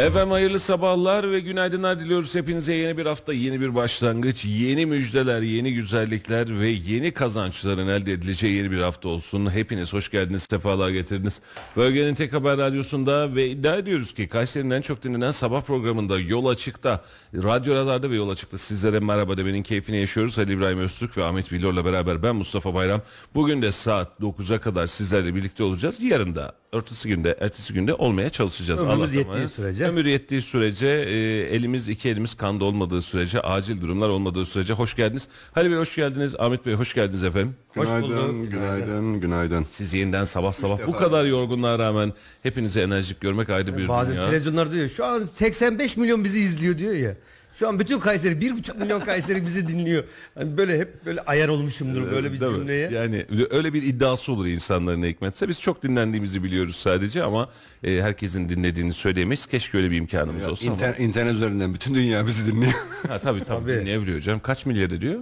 Efendim hayırlı sabahlar ve günaydınlar diliyoruz hepinize yeni bir hafta, yeni bir başlangıç, yeni müjdeler, yeni güzellikler ve yeni kazançların elde edileceği yeni bir hafta olsun. Hepiniz hoş geldiniz, sefalar getirdiniz. Bölgenin tek haber radyosunda ve iddia ediyoruz ki Kayseri'nin en çok dinlenen sabah programında Yol Açık'ta, Radyo Radar'da ve Yol Açık'ta sizlere merhaba demenin keyfini yaşıyoruz. Ali İbrahim Öztürk ve Ahmet Bilor'la beraber ben Mustafa Bayram. Bugün de saat 9'a kadar sizlerle birlikte olacağız. Yarın da ertesi günde, ertesi günde olmaya çalışacağız. Ömrümüz Allah yettiği zaman. sürece. Ömür yettiği sürece, e, elimiz iki elimiz kanda olmadığı sürece, acil durumlar olmadığı sürece hoş geldiniz. Halil Bey hoş geldiniz, Ahmet Bey hoş geldiniz efendim. Günaydın, günaydın, günaydın. Siz yeniden sabah sabah bu kadar yorgunluğa rağmen hepinizi enerjik görmek ayrı bir Bazen dünya. televizyonlarda diyor şu an 85 milyon bizi izliyor diyor ya. Şu an bütün Kayseri 1,5 milyon Kayseri bizi dinliyor. Hani böyle hep böyle ayar olmuşumdur böyle bir Değil mi? cümleye. Yani öyle bir iddiası olur insanların hikmetse. Biz çok dinlendiğimizi biliyoruz sadece ama e, herkesin dinlediğini söyleyemeyiz. Keşke öyle bir imkanımız olsa ama. İnter, internet üzerinden bütün dünya bizi dinliyor. Ha, tabii tabii, Tabii. dinleyebiliyor canım. Kaç milyar ediyor?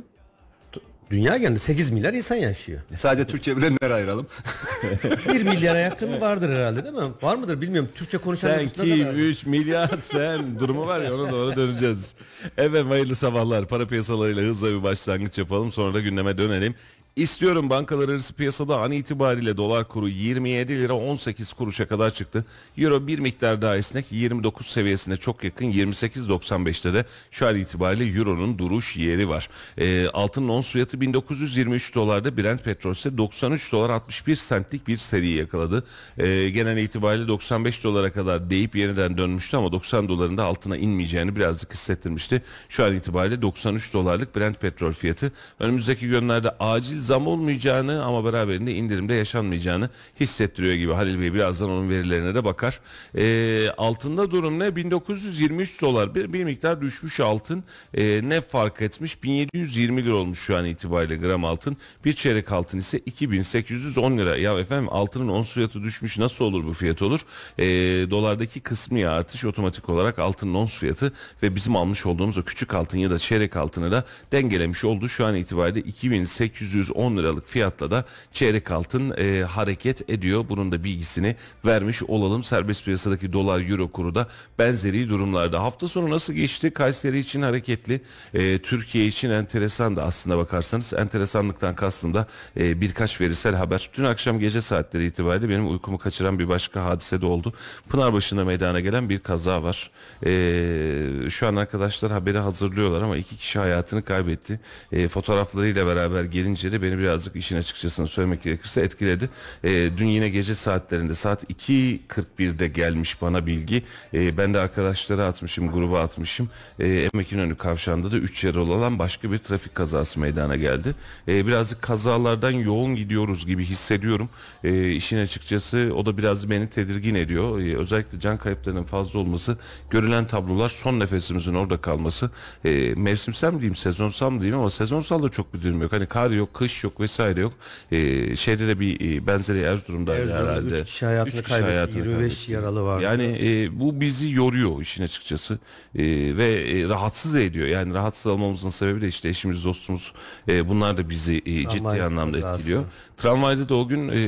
Dünya genelinde 8 milyar insan yaşıyor. Sadece Türkçe bilenleri ayıralım. 1 milyara yakın vardır herhalde değil mi? Var mıdır bilmiyorum. Türkçe konuşan Sen kim kadar? 3 milyar sen durumu var ya ona doğru döneceğiz. Evet hayırlı sabahlar. Para piyasalarıyla hızla bir başlangıç yapalım sonra da gündeme dönelim. İstiyorum bankalar arası piyasada an itibariyle dolar kuru 27 lira 18 kuruşa kadar çıktı. Euro bir miktar daha esnek 29 seviyesine çok yakın 28.95'te de şu an itibariyle Euro'nun duruş yeri var. Ee, altının ons fiyatı 1923 dolarda Brent petrol ise 93 dolar 61 centlik bir seri yakaladı. Ee, genel itibariyle 95 dolara kadar deyip yeniden dönmüştü ama 90 doların da altına inmeyeceğini birazcık hissettirmişti. Şu an itibariyle 93 dolarlık Brent petrol fiyatı. Önümüzdeki günlerde acil zam olmayacağını ama beraberinde indirimde yaşanmayacağını hissettiriyor gibi. Halil Bey birazdan onun verilerine de bakar. Ee, altında durum ne? 1923 dolar bir, bir miktar düşmüş altın. Ee, ne fark etmiş? 1720 lira olmuş şu an itibariyle gram altın. Bir çeyrek altın ise 2810 lira. Ya efendim altının ons fiyatı düşmüş nasıl olur bu fiyat olur? Ee, dolardaki kısmi artış otomatik olarak altının ons fiyatı ve bizim almış olduğumuz o küçük altın ya da çeyrek altını da dengelemiş oldu. Şu an itibariyle 2810 liralık fiyatla da çeyrek altın e, hareket ediyor. Bunun da bilgisini vermiş olalım. Serbest piyasadaki dolar euro kuru da benzeri durumlarda. Hafta sonu nasıl geçti? Kayseri için hareketli. E, Türkiye için enteresan da aslında bakarsanız. Enteresanlıktan kastım da e, birkaç verisel haber. Dün akşam gece saatleri itibariyle benim uykumu kaçıran bir başka hadise de oldu. Pınarbaşı'nda meydana gelen bir kaza var. E, şu an arkadaşlar haberi hazırlıyorlar ama iki kişi hayatını kaybetti. E, fotoğraflarıyla beraber gelince de beni birazcık işin açıkçasını söylemek gerekirse etkiledi. E, dün yine gece saatlerinde saat 2.41'de gelmiş bana bilgi. E, ben de arkadaşlara atmışım, gruba atmışım. E, Emekinönü kavşağında da 3 yaralı olan başka bir trafik kazası meydana geldi. E, birazcık kazalardan yoğun gidiyoruz gibi hissediyorum. E, işin açıkçası o da biraz beni tedirgin ediyor. E, özellikle can kayıplarının fazla olması, görülen tablolar son nefesimizin orada kalması. E, mevsimsel mi diyeyim, sezonsal mı diyeyim ama sezonsal da çok bir durum yok. Hani kar yok, kış yok vesaire yok. E, şeyde de bir e, benzeri Erzurum'da Erzurum'da herhalde. üç kişi hayatını Üç kişi kaybetti, hayatını 25 kaybetti. yaralı vardı. Yani e, bu bizi yoruyor işin açıkçası E, ve e, rahatsız ediyor. Yani rahatsız olmamızın sebebi de işte eşimiz, dostumuz e, bunlar da bizi e, ciddi anlamda kazası. etkiliyor. Tramvayda da o gün e,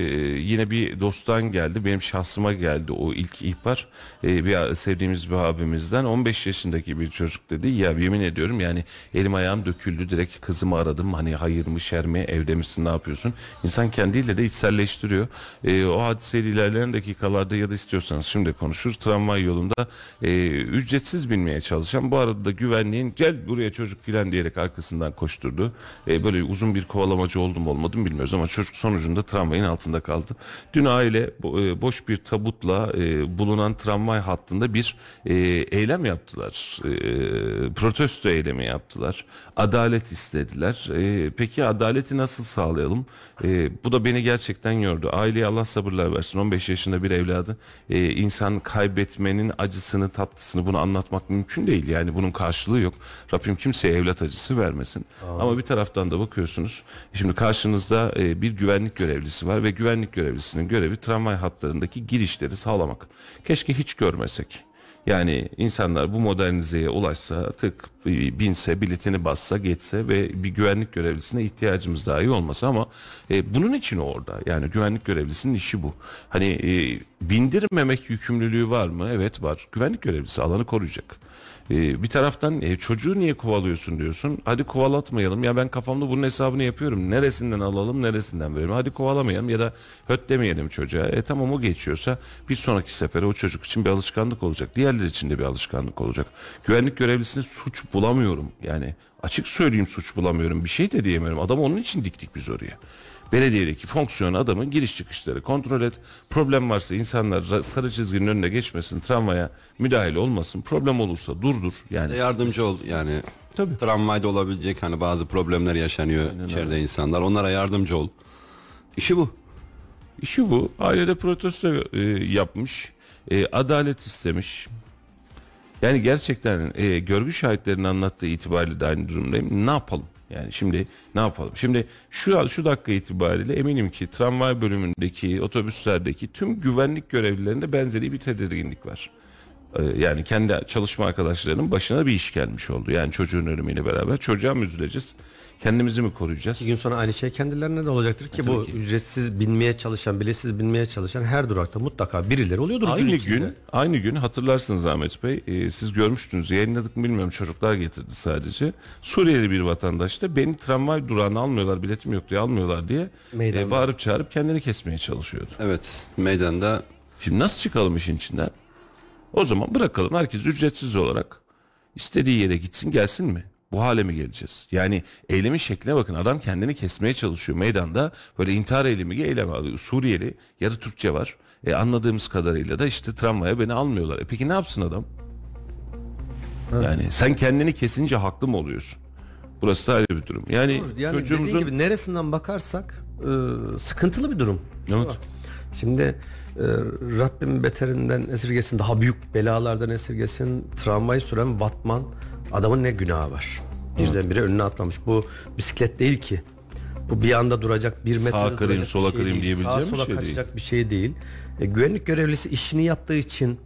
yine bir dosttan geldi. Benim şahsıma geldi o ilk ihbar. E, bir sevdiğimiz bir abimizden 15 yaşındaki bir çocuk dedi. Ya yemin ediyorum yani elim ayağım döküldü. Direkt kızımı aradım. Hani hayır mı şer mi evde misin ne yapıyorsun? İnsan kendiyle de içselleştiriyor. E, o hadiseyle ilerleyen dakikalarda ya da istiyorsanız şimdi konuşuruz. Tramvay yolunda e, ücretsiz binmeye çalışan bu arada da güvenliğin gel buraya çocuk filan diyerek arkasından koşturdu. E, böyle uzun bir kovalamacı oldum olmadı mı bilmiyoruz ama çocuk sonucunda tramvayın altında kaldı. Dün aile e, boş bir tabutla e, bulunan tramvay hattında bir e, eylem yaptılar. E, protesto eylemi yaptılar. Adalet istediler. E, peki adaleti nasıl sağlayalım? E, bu da beni gerçekten yordu. Aileye Allah sabırlar versin. 15 yaşında bir evladı. E, insan kaybetmenin acısını, tatlısını bunu anlatmak mümkün değil. Yani bunun karşılığı yok. Rabbim kimseye evlat acısı vermesin. Ama bir taraftan da bakıyorsunuz. Şimdi karşınızda e, bir güvenlik görevlisi var ve güvenlik görevlisinin görevi tramvay hatlarındaki girişleri sağlamak. Keşke hiç görmesek. Yani insanlar bu modernizeye ulaşsa tık binse biletini bassa geçse ve bir güvenlik görevlisine ihtiyacımız dahi olmasa ama e, bunun için orada yani güvenlik görevlisinin işi bu. Hani e, bindirmemek yükümlülüğü var mı? Evet var. Güvenlik görevlisi alanı koruyacak. Ee, bir taraftan e, çocuğu niye kovalıyorsun diyorsun. Hadi kovalatmayalım. Ya ben kafamda bunun hesabını yapıyorum. Neresinden alalım, neresinden verelim. Hadi kovalamayalım ya da höt demeyelim çocuğa. E tamam o geçiyorsa bir sonraki sefere o çocuk için bir alışkanlık olacak. Diğerleri için de bir alışkanlık olacak. Güvenlik görevlisine suç bulamıyorum. Yani açık söyleyeyim suç bulamıyorum. Bir şey de diyemiyorum. Adamı onun için diktik biz oraya. Belediyedeki fonksiyon adamın giriş çıkışları kontrol et. Problem varsa insanlar sarı çizginin önüne geçmesin, tramvaya müdahale olmasın. Problem olursa durdur. Yani Yardımcı ol yani. Tabii. Tramvayda olabilecek hani bazı problemler yaşanıyor içeride insanlar. Onlara yardımcı ol. İşi bu. işi bu. Ailede protesto e, yapmış. E, adalet istemiş. Yani gerçekten e, görgü şahitlerinin anlattığı itibariyle de aynı durumdayım. Ne yapalım? Yani şimdi ne yapalım? Şimdi şu şu dakika itibariyle eminim ki tramvay bölümündeki otobüslerdeki tüm güvenlik görevlilerinde benzeri bir tedirginlik var. Ee, Yani kendi çalışma arkadaşlarının başına bir iş gelmiş oldu. Yani çocuğun ölümüyle beraber çocuğa mı üzüleceğiz? Kendimizi mi koruyacağız? İki gün sonra aynı şey kendilerine de olacaktır ki bu ki. ücretsiz binmeye çalışan, biletsiz binmeye çalışan her durakta mutlaka birileri oluyordur. gün Aynı içinde. gün, aynı gün hatırlarsınız Ahmet Bey, e, siz görmüştünüz, yayınladık mı bilmiyorum çocuklar getirdi sadece. Suriyeli bir vatandaş da beni tramvay durağına almıyorlar, biletim yok diye almıyorlar diye Meydanda. e, bağırıp çağırıp kendini kesmeye çalışıyordu. Evet meydanda Şimdi nasıl çıkalım işin içinden? O zaman bırakalım herkes ücretsiz olarak istediği yere gitsin gelsin mi? Bu hale mi geleceğiz? Yani eylemin şekline bakın adam kendini kesmeye çalışıyor meydanda böyle intihar eylemi gibi eylem alıyor. Suriyeli yarı Türkçe var. E, anladığımız kadarıyla da işte tramvaya beni almıyorlar. E, peki ne yapsın adam? Yani sen kendini kesince haklı mı oluyorsun? Burası da ayrı bir durum. Yani, Doğru. Yani çocuğumuzun gibi neresinden bakarsak e, sıkıntılı bir durum. Evet. Şimdi e, Rabbim beterinden esirgesin, daha büyük belalardan esirgesin. Tramvayı süren Vatman adamın ne günahı var? Birdenbire önüne atlamış. Bu bisiklet değil ki. Bu bir anda duracak bir metre kırayım, duracak bir sola şey kırayım değil. diyebileceğim Sağa bir sola şey kaçacak bir şey değil. E, güvenlik görevlisi işini yaptığı için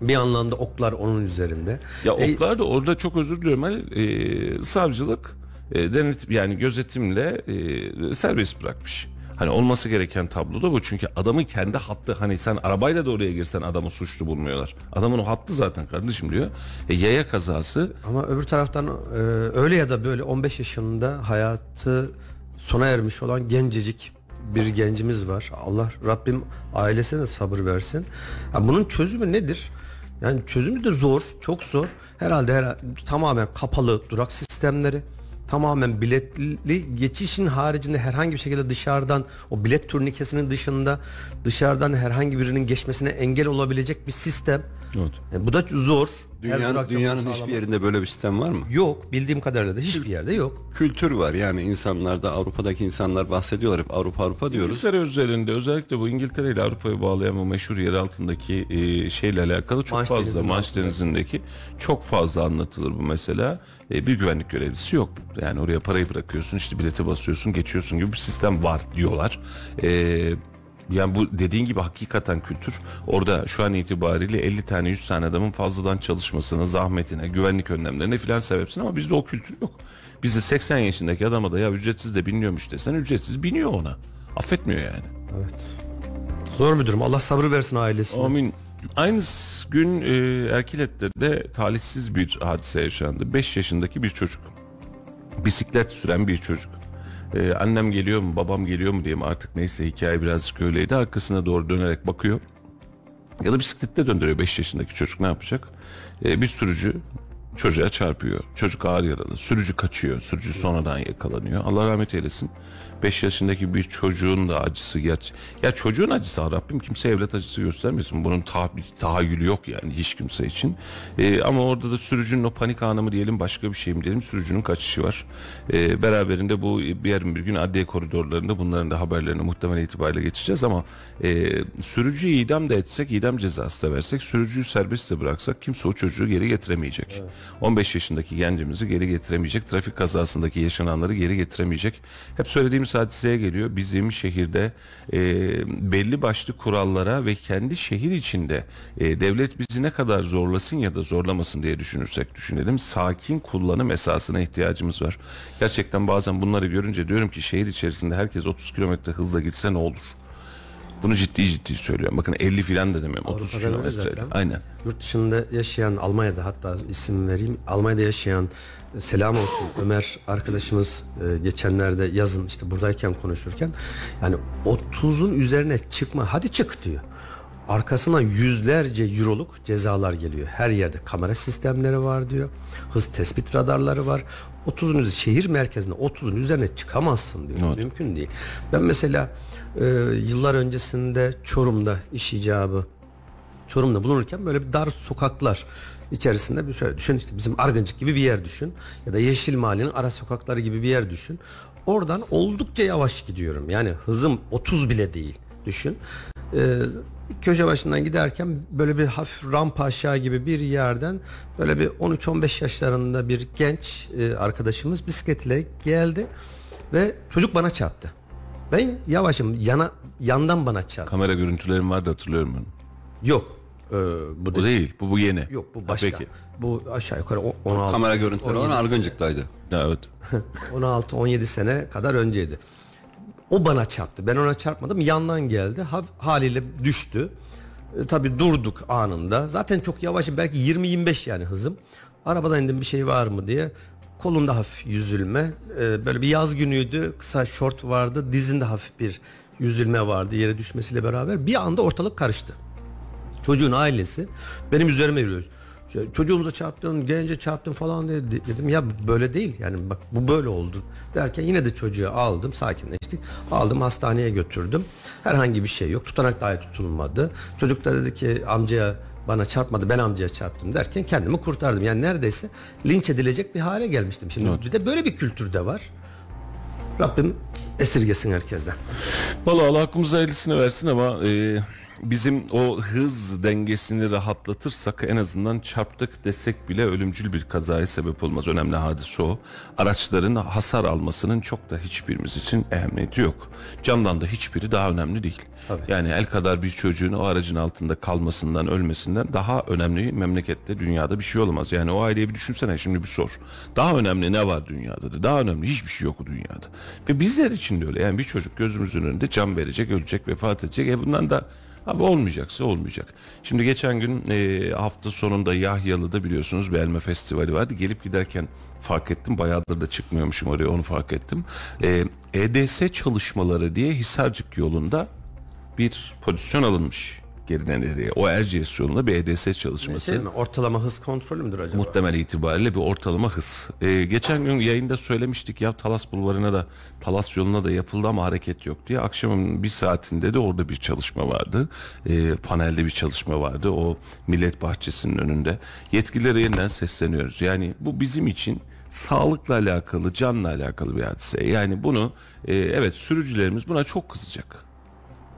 bir anlamda oklar onun üzerinde. Ya E, oklar da orada çok özür diliyorum. Hani, e, savcılık e, denet yani gözetimle e, serbest bırakmış. Hani olması gereken tablo da bu. Çünkü adamın kendi hattı hani sen arabayla da oraya girsen adamı suçlu bulmuyorlar. Adamın o hattı zaten kardeşim diyor. E, yaya kazası Ama öbür taraftan e, öyle ya da böyle 15 yaşında hayatı sona ermiş olan gencecik bir gencimiz var. Allah Rabbim ailesine sabır versin. Ha, bunun çözümü nedir? Yani çözümü de zor, çok zor. Herhalde her, tamamen kapalı durak sistemleri, tamamen biletli geçişin haricinde herhangi bir şekilde dışarıdan o bilet turnikesinin dışında dışarıdan herhangi birinin geçmesine engel olabilecek bir sistem. Evet. E, bu da zor. Dünyanın, dünyanın sağlamak- hiçbir yerinde böyle bir sistem var mı? Yok bildiğim kadarıyla da hiçbir yerde yok. Kültür var yani insanlarda Avrupa'daki insanlar bahsediyorlar hep Avrupa Avrupa diyoruz. İngiltere özelinde özellikle bu İngiltere ile Avrupa'yı bağlayan bu meşhur yer altındaki e, şeyle alakalı çok Manş fazla Denizi'nin Manş. Denizi'ndeki çok fazla anlatılır bu mesela. E, bir güvenlik görevlisi yok. Yani oraya parayı bırakıyorsun işte bileti basıyorsun geçiyorsun gibi bir sistem var diyorlar. E, yani bu dediğin gibi hakikaten kültür. Orada şu an itibariyle 50 tane 100 tane adamın fazladan çalışmasına, zahmetine, güvenlik önlemlerine filan sebepsin ama bizde o kültür yok. Bizde 80 yaşındaki adama da ya ücretsiz de biniyormuş desen ücretsiz biniyor ona. Affetmiyor yani. Evet. Zor bir durum. Allah sabır versin ailesine. Amin. Aynı gün e, Erkilet'te de talihsiz bir hadise yaşandı. 5 yaşındaki bir çocuk. Bisiklet süren bir çocuk. Ee, annem geliyor mu babam geliyor mu diyeyim artık neyse hikaye birazcık öyleydi. Arkasına doğru dönerek bakıyor. Ya da bisiklette döndürüyor 5 yaşındaki çocuk ne yapacak? Ee, bir sürücü çocuğa çarpıyor. Çocuk ağır yaralı. Sürücü kaçıyor. Sürücü sonradan yakalanıyor. Allah rahmet eylesin. 5 yaşındaki bir çocuğun da acısı geç. Ya çocuğun acısı Rabbim kimse evlat acısı göstermesin. Bunun tah tahayyülü yok yani hiç kimse için. Ee, ama orada da sürücünün o panik anı mı diyelim başka bir şey mi diyelim sürücünün kaçışı var. Ee, beraberinde bu bir yarın bir gün adliye koridorlarında bunların da haberlerini muhtemel itibariyle geçeceğiz ama e, sürücüyü idam da etsek idam cezası da versek sürücüyü serbest de bıraksak kimse o çocuğu geri getiremeyecek. 15 yaşındaki gencimizi geri getiremeyecek. Trafik kazasındaki yaşananları geri getiremeyecek. Hep söylediğimiz hadiseye geliyor. Bizim şehirde e, belli başlı kurallara ve kendi şehir içinde e, devlet bizi ne kadar zorlasın ya da zorlamasın diye düşünürsek düşünelim. Sakin kullanım esasına ihtiyacımız var. Gerçekten bazen bunları görünce diyorum ki şehir içerisinde herkes 30 kilometre hızla gitse ne olur? Bunu ciddi ciddi söylüyorum. Bakın 50 filan da demem. 30 Avrupa'da öyle kilometre. Aynen. Yurt dışında yaşayan Almanya'da hatta isim vereyim. Almanya'da yaşayan selam olsun Ömer arkadaşımız e, geçenlerde yazın işte buradayken konuşurken yani 30'un üzerine çıkma hadi çık diyor. Arkasına yüzlerce euroluk cezalar geliyor. Her yerde kamera sistemleri var diyor. Hız tespit radarları var. 30'un üzeri şehir merkezinde 30'un üzerine çıkamazsın diyor. Evet. Mümkün değil. Ben mesela e, yıllar öncesinde Çorum'da iş icabı Çorum'da bulunurken böyle bir dar sokaklar içerisinde bir şöyle düşün işte bizim Argıncık gibi bir yer düşün ya da Yeşil Mahallenin ara sokakları gibi bir yer düşün. Oradan oldukça yavaş gidiyorum. Yani hızım 30 bile değil düşün. Ee, köşe başından giderken böyle bir hafif rampa aşağı gibi bir yerden böyle bir 13-15 yaşlarında bir genç e, arkadaşımız bisikletle geldi ve çocuk bana çarptı. Ben yavaşım yana yandan bana çarptı. Kamera görüntülerim vardı hatırlıyorum ben. Yok. Ee, bu Bu değil. Bu bu yeni. Yok bu başka. Peki. Bu aşağı yukarı o- 16 Kamera görüntüleri olan 17 Argıncık'taydı. Evet. 16 17 sene kadar önceydi. O bana çarptı. Ben ona çarpmadım. Yandan geldi. Ha- haliyle düştü. E, tabii durduk anında. Zaten çok yavaşım. Belki 20-25 yani hızım. Arabadan indim bir şey var mı diye. Kolunda hafif yüzülme. E, böyle bir yaz günüydü. Kısa şort vardı. Dizinde hafif bir yüzülme vardı yere düşmesiyle beraber. Bir anda ortalık karıştı. Çocuğun ailesi benim üzerime yürüyor. Çocuğumuza çarptın, gence çarptın falan dedi. Dedim ya böyle değil. Yani bak bu böyle oldu. Derken yine de çocuğu aldım, sakinleştik. Aldım hastaneye götürdüm. Herhangi bir şey yok. Tutanak dahi tutulmadı. Çocuk da dedi ki amcaya bana çarpmadı ben amcaya çarptım derken kendimi kurtardım. Yani neredeyse linç edilecek bir hale gelmiştim. Şimdi bir de böyle bir kültürde var. Rabbim esirgesin herkesten. Valla Allah hakkımızda hayırlısını versin ama e, bizim o hız dengesini rahatlatırsak en azından çarptık desek bile ölümcül bir kazaya sebep olmaz. Önemli hadise o. Araçların hasar almasının çok da hiçbirimiz için ehemmiyeti yok. Candan da hiçbiri daha önemli değil. Yani el kadar bir çocuğun o aracın altında kalmasından, ölmesinden daha önemli memlekette, dünyada bir şey olamaz. Yani o aileyi bir düşünsene şimdi bir sor. Daha önemli ne var dünyada? de? Daha önemli hiçbir şey yok dünyada. Ve bizler için de öyle. Yani bir çocuk gözümüzün önünde can verecek, ölecek, vefat edecek. E bundan da Abi olmayacaksa olmayacak. Şimdi geçen gün e, hafta sonunda Yahyalı'da biliyorsunuz bir elma festivali vardı. Gelip giderken fark ettim. Bayağıdır da çıkmıyormuşum oraya onu fark ettim. E, EDS çalışmaları diye Hisarcık yolunda bir pozisyon alınmış geriden ileriye. O Erciyes yolunda bir EDS çalışması. Şey mi, ortalama hız kontrolü müdür acaba? Muhtemel itibariyle bir ortalama hız. Ee, geçen gün yayında söylemiştik ya Talas Bulvarı'na da Talas yoluna da yapıldı ama hareket yok diye. Akşamın bir saatinde de orada bir çalışma vardı. Ee, panelde bir çalışma vardı. O Millet Bahçesi'nin önünde. Yetkililere yeniden sesleniyoruz. Yani bu bizim için sağlıkla alakalı, canla alakalı bir hadise. Yani bunu e, evet sürücülerimiz buna çok kızacak.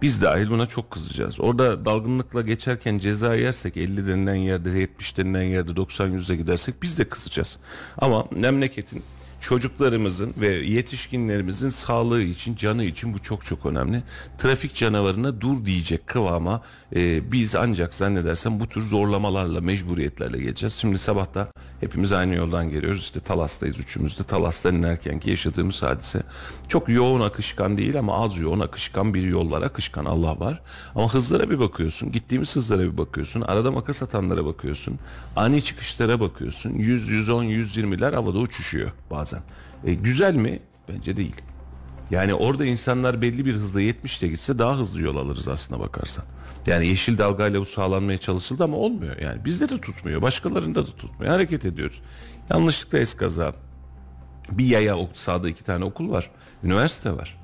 Biz dahil buna çok kızacağız. Orada dalgınlıkla geçerken ceza yersek 50 denilen yerde 70 denilen yerde 90 yüze gidersek biz de kızacağız. Ama memleketin çocuklarımızın ve yetişkinlerimizin sağlığı için, canı için bu çok çok önemli. Trafik canavarına dur diyecek kıvama e, biz ancak zannedersem bu tür zorlamalarla, mecburiyetlerle geleceğiz. Şimdi sabah da hepimiz aynı yoldan geliyoruz. İşte Talas'tayız üçümüz de. İnerken ki yaşadığımız hadise çok yoğun akışkan değil ama az yoğun akışkan bir yol var. Akışkan Allah var. Ama hızlara bir bakıyorsun. Gittiğimiz hızlara bir bakıyorsun. Arada makas atanlara bakıyorsun. Ani çıkışlara bakıyorsun. 100, 110, 120'ler havada uçuşuyor bazen. E, güzel mi? Bence değil. Yani orada insanlar belli bir hızla 70'te gitse daha hızlı yol alırız aslına bakarsan. Yani yeşil dalgayla bu sağlanmaya çalışıldı ama olmuyor. Yani bizde de tutmuyor. Başkalarında da tutmuyor. Hareket ediyoruz. Yanlışlıkla eskaza. Bir yaya sağda iki tane okul var. Üniversite var.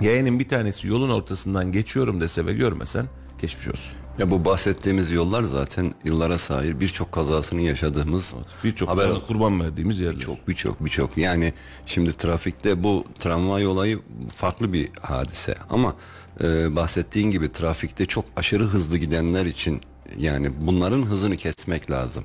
Yayanın bir tanesi yolun ortasından geçiyorum dese ve görmesen geçmiş olsun. Ya bu bahsettiğimiz yollar zaten yıllara sahip birçok kazasını yaşadığımız Birçok haber kurban verdiğimiz yerler. Çok birçok birçok yani şimdi trafikte bu tramvay olayı farklı bir hadise ama e, bahsettiğin gibi trafikte çok aşırı hızlı gidenler için yani bunların hızını kesmek lazım.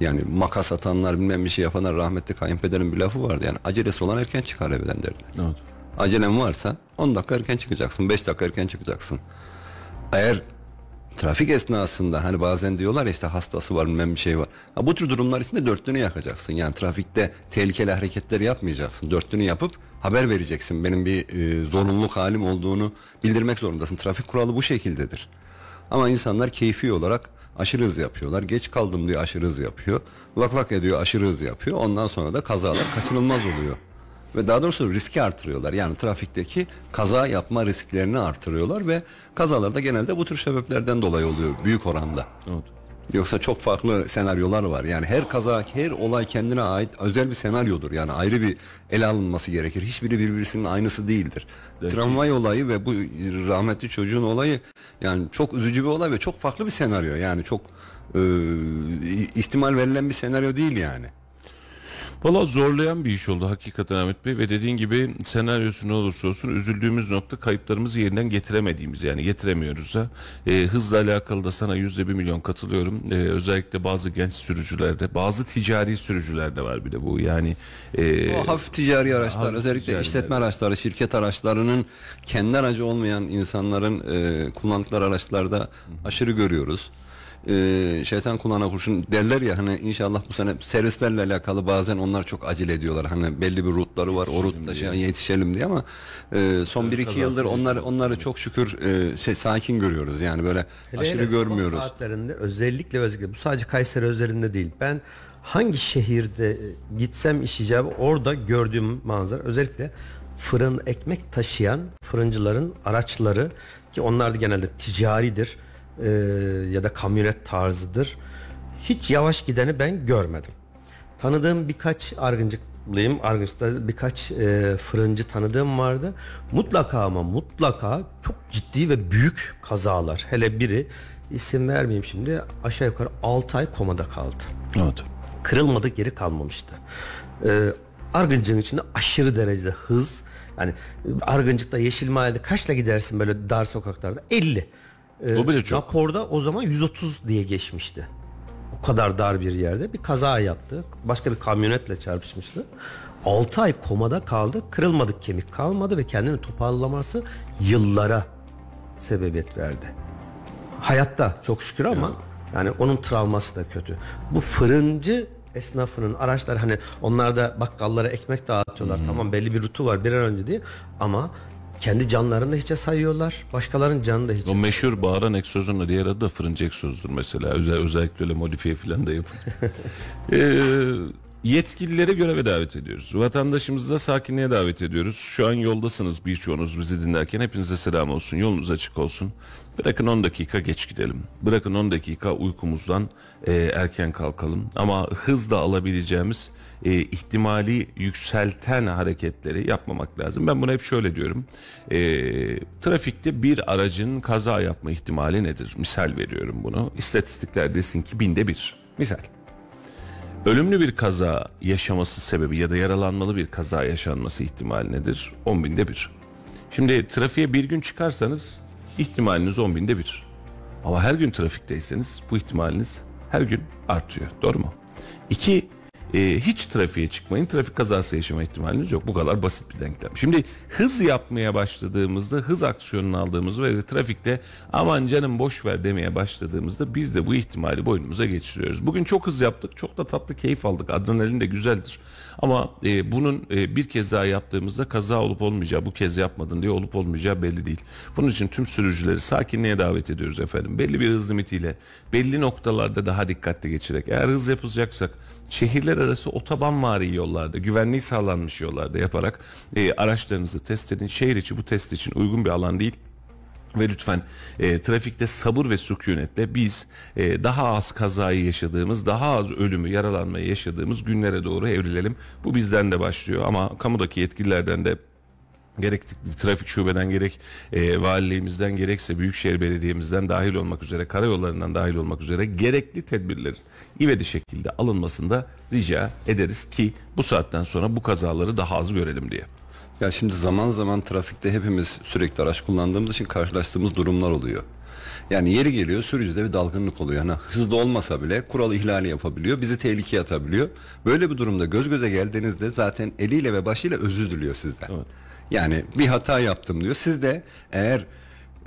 Yani makas atanlar bilmem bir şey yapanlar rahmetli kayınpederin bir lafı vardı yani acelesi olan erken çıkar evden derdi. Evet. Acelen varsa 10 dakika erken çıkacaksın 5 dakika erken çıkacaksın. Eğer trafik esnasında hani bazen diyorlar ya işte hastası var bilmem bir şey var. Ha, bu tür durumlar için de dörtlüğünü yakacaksın. Yani trafikte tehlikeli hareketler yapmayacaksın. Dörtlüğünü yapıp haber vereceksin. Benim bir e, zorunluluk halim olduğunu bildirmek zorundasın. Trafik kuralı bu şekildedir. Ama insanlar keyfi olarak aşırı hız yapıyorlar. Geç kaldım diyor aşırı hız yapıyor. Lak lak ediyor aşırı hız yapıyor. Ondan sonra da kazalar kaçınılmaz oluyor. Ve daha doğrusu riski artırıyorlar. Yani trafikteki kaza yapma risklerini artırıyorlar ve kazalar da genelde bu tür sebeplerden dolayı oluyor büyük oranda. Evet. Yoksa çok farklı senaryolar var. Yani her kaza, her olay kendine ait özel bir senaryodur. Yani ayrı bir ele alınması gerekir. Hiçbiri birbirinin aynısı değildir. Tramvay olayı ve bu rahmetli çocuğun olayı yani çok üzücü bir olay ve çok farklı bir senaryo. Yani çok e, ihtimal verilen bir senaryo değil yani. Valla zorlayan bir iş oldu hakikaten Ahmet Bey ve dediğin gibi senaryosu ne olursa olsun üzüldüğümüz nokta kayıplarımızı yeniden getiremediğimiz yani getiremiyoruz da. Ee, hızla alakalı da sana yüzde bir milyon katılıyorum. Ee, özellikle bazı genç sürücülerde bazı ticari sürücülerde var bir de bu yani. e, O hafif ticari araçlar hafif özellikle ticari, işletme araçları, şirket araçlarının kendi aracı olmayan insanların e, kullandıkları araçlarda aşırı görüyoruz. E, şeytan kulağına kurşun derler ya hani inşallah bu sene servislerle alakalı bazen onlar çok acele ediyorlar. Hani belli bir rutları var o rutta şey, yetişelim diye ama e, son bir iki yıldır onlar onları çok şükür e, şey sakin görüyoruz. Yani böyle Hele aşırı hele sabah görmüyoruz. saatlerinde özellikle özellikle bu sadece Kayseri özelinde değil. Ben hangi şehirde gitsem iş icabı orada gördüğüm manzara özellikle fırın ekmek taşıyan fırıncıların araçları ki onlar da genelde ticaridir e, ya da kamyonet tarzıdır. Hiç yavaş gideni ben görmedim. Tanıdığım birkaç argıncıklıyım. Argıç'ta birkaç e, fırıncı tanıdığım vardı. Mutlaka ama mutlaka çok ciddi ve büyük kazalar. Hele biri isim vermeyeyim şimdi aşağı yukarı 6 ay komada kaldı. evet. Kırılmadı geri kalmamıştı. E, Argıncık'ın içinde aşırı derecede hız. Yani Argıncık'ta Yeşil Mahalle'de kaçla gidersin böyle dar sokaklarda? 50. E, O bile çok. Raporda o zaman 130 diye geçmişti o kadar dar bir yerde bir kaza yaptı. Başka bir kamyonetle çarpışmıştı. 6 ay komada kaldı. Kırılmadık kemik kalmadı ve kendini toparlaması yıllara sebebiyet verdi. Hayatta çok şükür ama yani onun travması da kötü. Bu fırıncı esnafının araçlar hani onlar da bakkallara ekmek dağıtıyorlar. Tamam belli bir rutu var bir an önce diye ama kendi canlarını da hiçe sayıyorlar. Başkalarının canını da hiçe O meşhur bağıran egzozun diğer adı da fırıncı egzozdur mesela. Özel, özellikle öyle modifiye falan da yapın. Ee, yetkililere göreve davet ediyoruz. Vatandaşımızı da sakinliğe davet ediyoruz. Şu an yoldasınız birçoğunuz bizi dinlerken hepinize selam olsun. Yolunuz açık olsun. Bırakın 10 dakika geç gidelim. Bırakın 10 dakika uykumuzdan e, erken kalkalım. Ama hızla alabileceğimiz e, ihtimali yükselten hareketleri yapmamak lazım. Ben buna hep şöyle diyorum. E, trafikte bir aracın kaza yapma ihtimali nedir? Misal veriyorum bunu. İstatistikler desin ki binde bir. Misal. Ölümlü bir kaza yaşaması sebebi ya da yaralanmalı bir kaza yaşanması ihtimali nedir? 10 binde bir. Şimdi trafiğe bir gün çıkarsanız ihtimaliniz 10 binde bir. Ama her gün trafikteyseniz bu ihtimaliniz her gün artıyor. Doğru mu? İki, e, hiç trafiğe çıkmayın. Trafik kazası yaşama ihtimaliniz yok. Bu kadar basit bir denklem. Şimdi hız yapmaya başladığımızda, hız aksiyonunu aldığımızda ve trafikte aman canım boş ver demeye başladığımızda biz de bu ihtimali boynumuza geçiriyoruz. Bugün çok hız yaptık. Çok da tatlı keyif aldık. Adrenalin de güzeldir. Ama e, bunun e, bir kez daha yaptığımızda kaza olup olmayacağı, bu kez yapmadın diye olup olmayacağı belli değil. Bunun için tüm sürücüleri sakinliğe davet ediyoruz efendim. Belli bir hız limitiyle, belli noktalarda daha dikkatli geçerek. Eğer hız yapacaksak şehirler arası otobanvari yollarda, güvenliği sağlanmış yollarda yaparak e, araçlarınızı test edin. Şehir içi bu test için uygun bir alan değil. Ve lütfen e, trafikte sabır ve sükunetle biz e, daha az kazayı yaşadığımız, daha az ölümü, yaralanmayı yaşadığımız günlere doğru evrilelim. Bu bizden de başlıyor ama kamudaki yetkililerden de gerek trafik şubeden gerek e, valiliğimizden gerekse Büyükşehir Belediye'mizden dahil olmak üzere karayollarından dahil olmak üzere gerekli tedbirlerin ivedi şekilde alınmasında rica ederiz ki bu saatten sonra bu kazaları daha az görelim diye. Ya şimdi zaman zaman trafikte hepimiz sürekli araç kullandığımız için karşılaştığımız durumlar oluyor. Yani yeri geliyor sürücüde bir dalgınlık oluyor. Yani hızlı olmasa bile kural ihlali yapabiliyor. Bizi tehlikeye atabiliyor. Böyle bir durumda göz göze geldiğinizde zaten eliyle ve başıyla özür diliyor sizden. Yani bir hata yaptım diyor. Siz de eğer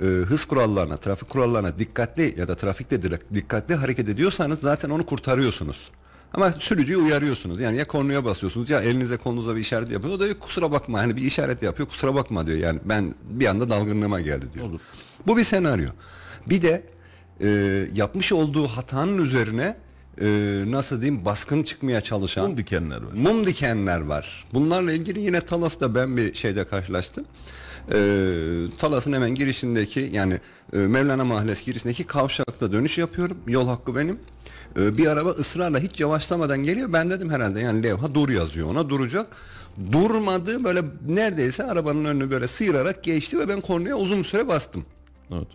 e, hız kurallarına, trafik kurallarına dikkatli ya da trafikte dikkatli hareket ediyorsanız zaten onu kurtarıyorsunuz. Ama sürücüyü uyarıyorsunuz. Yani ya kornaya basıyorsunuz ya elinize kolunuza bir işaret yapıyor. O da diyor, kusura bakma hani bir işaret yapıyor kusura bakma diyor. Yani ben bir anda dalgınlığıma geldi diyor. Olur. Bu bir senaryo. Bir de e, yapmış olduğu hatanın üzerine e, nasıl diyeyim baskın çıkmaya çalışan Mum dikenler var. mum dikenler var. Bunlarla ilgili yine Talas'ta ben bir şeyde karşılaştım. Ee, Talas'ın hemen girişindeki yani e, Mevlana Mahallesi girişindeki kavşakta dönüş yapıyorum. Yol hakkı benim. Ee, bir araba ısrarla hiç yavaşlamadan geliyor. Ben dedim herhalde yani levha dur yazıyor ona duracak. Durmadı böyle neredeyse arabanın önünü böyle sıyırarak geçti ve ben kornaya uzun süre bastım. Evet.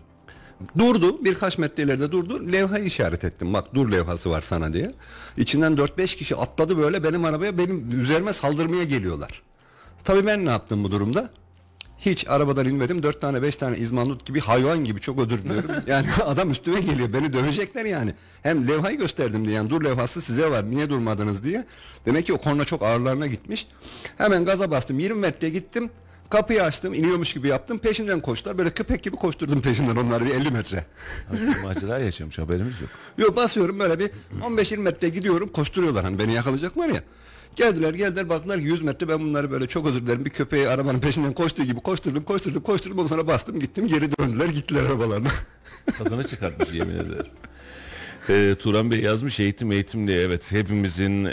Durdu birkaç metre ileride durdu levhayı işaret ettim bak dur levhası var sana diye. İçinden 4-5 kişi atladı böyle benim arabaya benim üzerime saldırmaya geliyorlar. Tabii ben ne yaptım bu durumda? Hiç arabadan inmedim. Dört tane beş tane izmandut gibi hayvan gibi çok özür diliyorum. Yani adam üstüme geliyor. Beni dövecekler yani. Hem levhayı gösterdim diye. Yani dur levhası size var. Niye durmadınız diye. Demek ki o korna çok ağırlarına gitmiş. Hemen gaza bastım. 20 metre gittim. Kapıyı açtım. iniyormuş gibi yaptım. Peşinden koştular. Böyle köpek gibi koşturdum peşinden onları bir 50 metre. Macera yaşamış haberimiz yok. Yok basıyorum böyle bir 15-20 metre gidiyorum. Koşturuyorlar hani beni yakalayacaklar ya. Geldiler geldiler baktılar ki 100 metre ben bunları böyle çok özür dilerim bir köpeği arabanın peşinden koştuğu gibi koşturdum koşturdum koşturdum ondan sonra bastım gittim geri döndüler gittiler arabalarına. Kazanı çıkartmış yemin ederim. Ee, Turan Bey yazmış eğitim eğitim diye. Evet hepimizin e,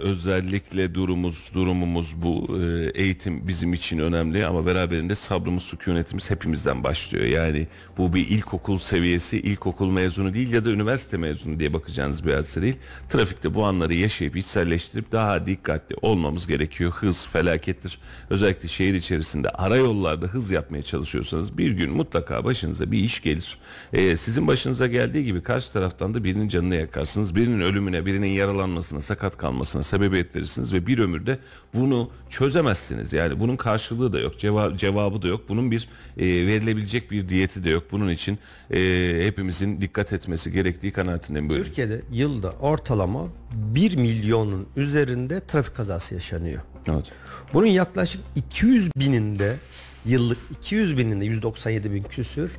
özellikle durumumuz durumumuz bu e, eğitim bizim için önemli. Ama beraberinde sabrımız sükunetimiz hepimizden başlıyor. Yani bu bir ilkokul seviyesi ilkokul mezunu değil ya da üniversite mezunu diye bakacağınız bir hadise değil. Trafikte bu anları yaşayıp içselleştirip daha dikkatli olmamız gerekiyor. Hız felakettir. Özellikle şehir içerisinde ara yollarda hız yapmaya çalışıyorsanız bir gün mutlaka başınıza bir iş gelir. Ee, sizin başınıza geldiği gibi karşı taraftan da birinin canını yakarsınız. Birinin ölümüne, birinin yaralanmasına, sakat kalmasına sebebiyet verirsiniz ve bir ömürde bunu çözemezsiniz. Yani bunun karşılığı da yok, ceva- cevabı da yok. Bunun bir e, verilebilecek bir diyeti de yok. Bunun için e, hepimizin dikkat etmesi gerektiği kanaatindeyim böyle. Türkiye'de yılda ortalama 1 milyonun üzerinde trafik kazası yaşanıyor. Evet. Bunun yaklaşık 200 bininde yıllık 200 bininde 197 bin küsür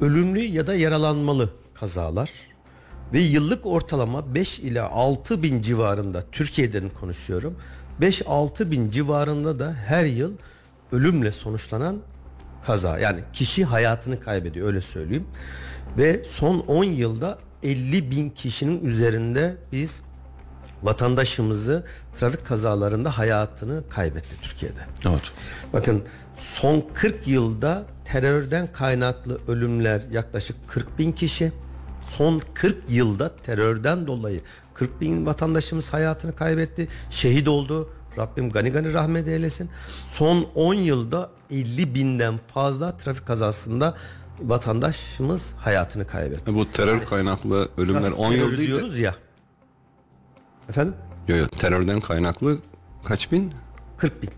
ölümlü ya da yaralanmalı kazalar ve yıllık ortalama 5 ila 6 bin civarında Türkiye'den konuşuyorum 5-6 bin civarında da her yıl ölümle sonuçlanan kaza yani kişi hayatını kaybediyor öyle söyleyeyim ve son 10 yılda 50 bin kişinin üzerinde biz vatandaşımızı trafik kazalarında hayatını kaybetti Türkiye'de. Evet. Bakın son 40 yılda terörden kaynaklı ölümler yaklaşık 40 bin kişi. Son 40 yılda terörden dolayı 40 bin vatandaşımız hayatını kaybetti. Şehit oldu. Rabbim gani gani rahmet eylesin. Son 10 yılda 50 binden fazla trafik kazasında vatandaşımız hayatını kaybetti. Bu terör kaynaklı ölümler Trafik 10 yıl de diyoruz ya. Efendim? Yo, yo, terörden kaynaklı kaç bin? 40 bin.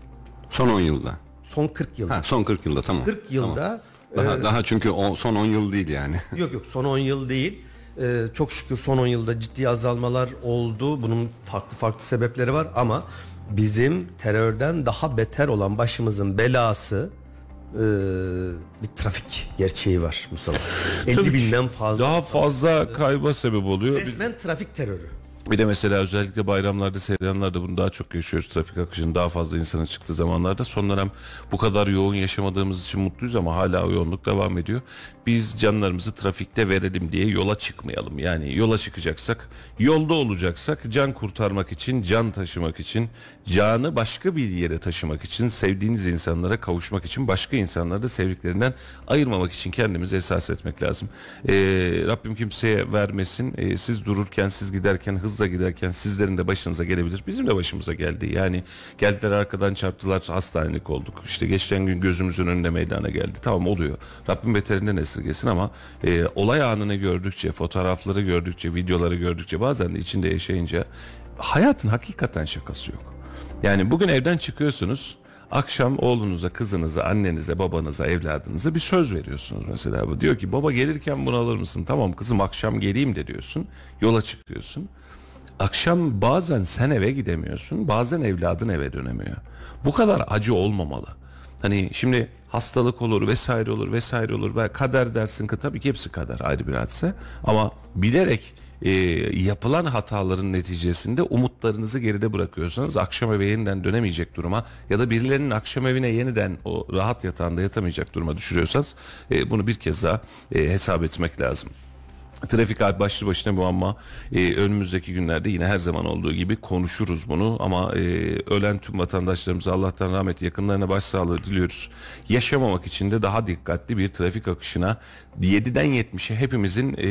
Son 10 yılda. Son 40 yılda. Ha son 40 yılda tamam. 40 yılda Daha, daha çünkü o, son 10 yıl değil yani. Yok yok son 10 yıl değil. Ee, çok şükür son 10 yılda ciddi azalmalar oldu. Bunun farklı farklı sebepleri var ama bizim terörden daha beter olan başımızın belası e, bir trafik gerçeği var Mustafa. 50 Tabii ki. binden fazla. Daha fazla kayba sebep oluyor. Resmen trafik terörü. Bir de mesela özellikle bayramlarda, seyranlarda bunu daha çok yaşıyoruz. Trafik akışının daha fazla insanın çıktığı zamanlarda. Son dönem bu kadar yoğun yaşamadığımız için mutluyuz ama hala o yoğunluk devam ediyor. Biz canlarımızı trafikte verelim diye yola çıkmayalım. Yani yola çıkacaksak, yolda olacaksak can kurtarmak için, can taşımak için, canı başka bir yere taşımak için, sevdiğiniz insanlara kavuşmak için, başka insanları da sevdiklerinden ayırmamak için kendimizi esas etmek lazım. Ee, Rabbim kimseye vermesin. Ee, siz dururken, siz giderken, hızla giderken sizlerin de başınıza gelebilir. Bizim de başımıza geldi. Yani geldiler arkadan çarptılar, hastanelik olduk. İşte geçen gün gözümüzün önünde meydana geldi. Tamam oluyor. Rabbim beterinden esirgesin ama e, olay anını gördükçe, fotoğrafları gördükçe, videoları gördükçe bazen de içinde yaşayınca hayatın hakikaten şakası yok. Yani bugün evden çıkıyorsunuz. Akşam oğlunuza, kızınıza, annenize, babanıza, evladınıza bir söz veriyorsunuz mesela. Bu diyor ki baba gelirken bunu alır mısın? Tamam kızım akşam geleyim de diyorsun. Yola çıkıyorsun. Akşam bazen sen eve gidemiyorsun. Bazen evladın eve dönemiyor. Bu kadar acı olmamalı. Hani şimdi hastalık olur vesaire olur vesaire olur. Ben kader dersin ki tabii ki hepsi kader ayrı bir hadise. Ama bilerek e, yapılan hataların neticesinde umutlarınızı geride bırakıyorsanız akşam eve yeniden dönemeyecek duruma ya da birilerinin akşam evine yeniden o rahat yatağında yatamayacak duruma düşürüyorsanız e, bunu bir kez daha e, hesap etmek lazım. Trafik abi başlı başına muamma. Ee, önümüzdeki günlerde yine her zaman olduğu gibi konuşuruz bunu ama e, ölen tüm vatandaşlarımıza Allah'tan rahmet yakınlarına başsağlığı diliyoruz. Yaşamamak için de daha dikkatli bir trafik akışına 7'den 70'e hepimizin e,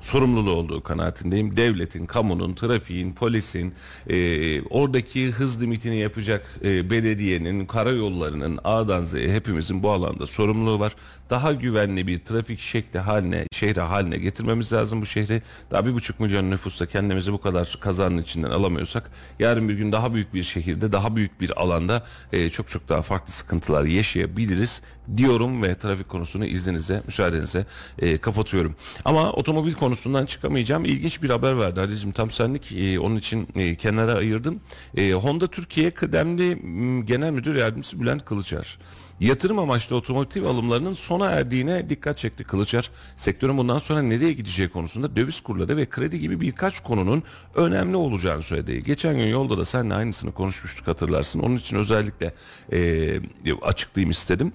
sorumluluğu olduğu kanaatindeyim. Devletin, kamunun, trafiğin, polisin, e, oradaki hız limitini yapacak e, belediyenin, karayollarının A'dan Z'ye hepimizin bu alanda sorumluluğu var. Daha güvenli bir trafik şekli haline, şehre haline getirmemiz lazım bu şehri. Daha bir buçuk milyon nüfusta kendimizi bu kadar kazanın içinden alamıyorsak yarın bir gün daha büyük bir şehirde, daha büyük bir alanda e, çok çok daha farklı sıkıntılar yaşayabiliriz diyorum ve trafik konusunu izninize, müsaadenize e, kapatıyorum. Ama otomobil konusundan çıkamayacağım. İlginç bir haber verdi Ali'cim tam senlik. E, onun için e, kenara ayırdım. E, Honda Türkiye kıdemli genel müdür yardımcısı Bülent Kılıçer. Yatırım amaçlı otomotiv alımlarının sona erdiğine dikkat çekti Kılıçer. Sektörün bundan sonra nereye gideceği konusunda döviz kurları ve kredi gibi birkaç konunun önemli olacağını söyledi. Geçen gün yolda da seninle aynısını konuşmuştuk hatırlarsın. Onun için özellikle e, açıklayayım istedim.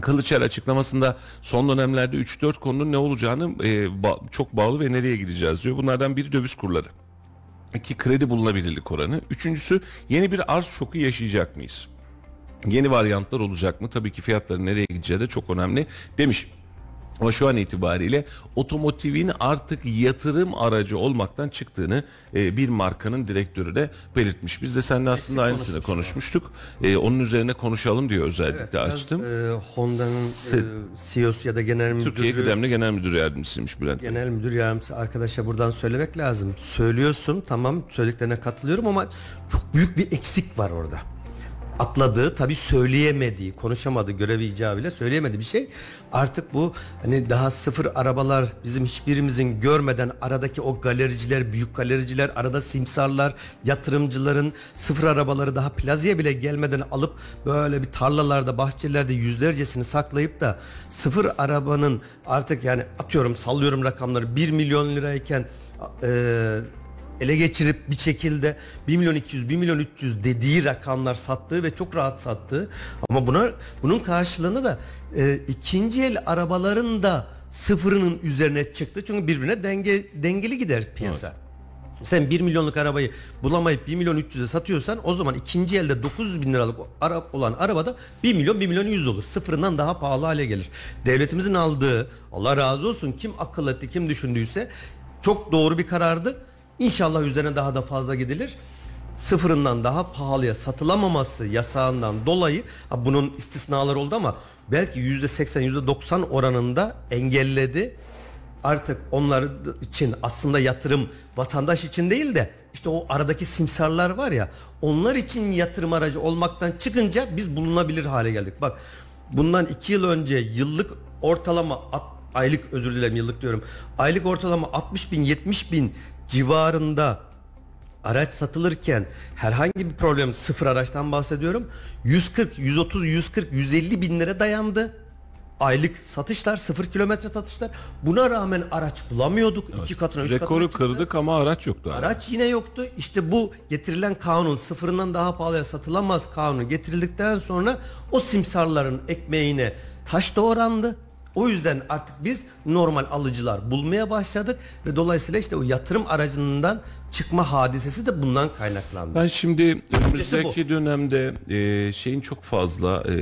Kılıçer açıklamasında son dönemlerde 3-4 konunun ne olacağını e, ba- çok bağlı ve nereye gideceğiz diyor. Bunlardan biri döviz kurları. İki kredi bulunabilirlik oranı. Üçüncüsü yeni bir arz şoku yaşayacak mıyız? Yeni varyantlar olacak mı? Tabii ki fiyatların nereye gideceği de çok önemli demiş. Ama şu an itibariyle otomotivin artık yatırım aracı olmaktan çıktığını e, bir markanın direktörü de belirtmiş. Biz de seninle aslında aynısını konuşmuştuk. E, onun üzerine konuşalım diyor özellikle Biraz, açtım. e, Honda'nın e, CEO'su ya da genel müdürü, Türkiye Kıdemli Genel Müdür Yardımcısıymış Bülent. Genel müdür yardımcısı arkadaşa buradan söylemek lazım. Söylüyorsun tamam söylediklerine katılıyorum ama çok büyük bir eksik var orada. Atladığı tabii söyleyemediği, konuşamadığı görev icabıyla söyleyemediği bir şey. Artık bu hani daha sıfır arabalar bizim hiçbirimizin görmeden aradaki o galericiler, büyük galericiler, arada simsarlar, yatırımcıların sıfır arabaları daha plazaya bile gelmeden alıp böyle bir tarlalarda, bahçelerde yüzlercesini saklayıp da sıfır arabanın artık yani atıyorum sallıyorum rakamları 1 milyon lirayken eee ele geçirip bir şekilde 1 milyon 200, 1 milyon 300 dediği rakamlar sattığı ve çok rahat sattığı ama buna bunun karşılığını da e, ikinci el arabaların da sıfırının üzerine çıktı. Çünkü birbirine denge dengeli gider piyasa. Sen 1 milyonluk arabayı bulamayıp 1 milyon 300'e satıyorsan o zaman ikinci elde 900 bin liralık ara, olan arabada 1 milyon 1 milyon 100 olur. Sıfırından daha pahalı hale gelir. Devletimizin aldığı Allah razı olsun kim akıl etti kim düşündüyse çok doğru bir karardı. İnşallah üzerine daha da fazla gidilir. Sıfırından daha pahalıya satılamaması yasağından dolayı bunun istisnaları oldu ama belki %80 %90 oranında engelledi artık onlar için aslında yatırım vatandaş için değil de işte o aradaki simsarlar var ya onlar için yatırım aracı olmaktan çıkınca biz bulunabilir hale geldik. Bak bundan iki yıl önce yıllık ortalama aylık özür dilerim yıllık diyorum aylık ortalama 60 bin 70 bin civarında araç satılırken herhangi bir problem sıfır araçtan bahsediyorum 140 130 140 150 bin lira dayandı aylık satışlar, sıfır kilometre satışlar. Buna rağmen araç bulamıyorduk. iki katına, üç katına Rekoru çıktı. kırdık ama araç yoktu. Araç yine yoktu. İşte bu getirilen kanun sıfırından daha pahalıya satılamaz kanunu getirildikten sonra o simsarların ekmeğine taş doğrandı. O yüzden artık biz normal alıcılar bulmaya başladık ve dolayısıyla işte o yatırım aracından çıkma hadisesi de bundan kaynaklandı. Ben şimdi önümüzdeki dönemde e, şeyin çok fazla e,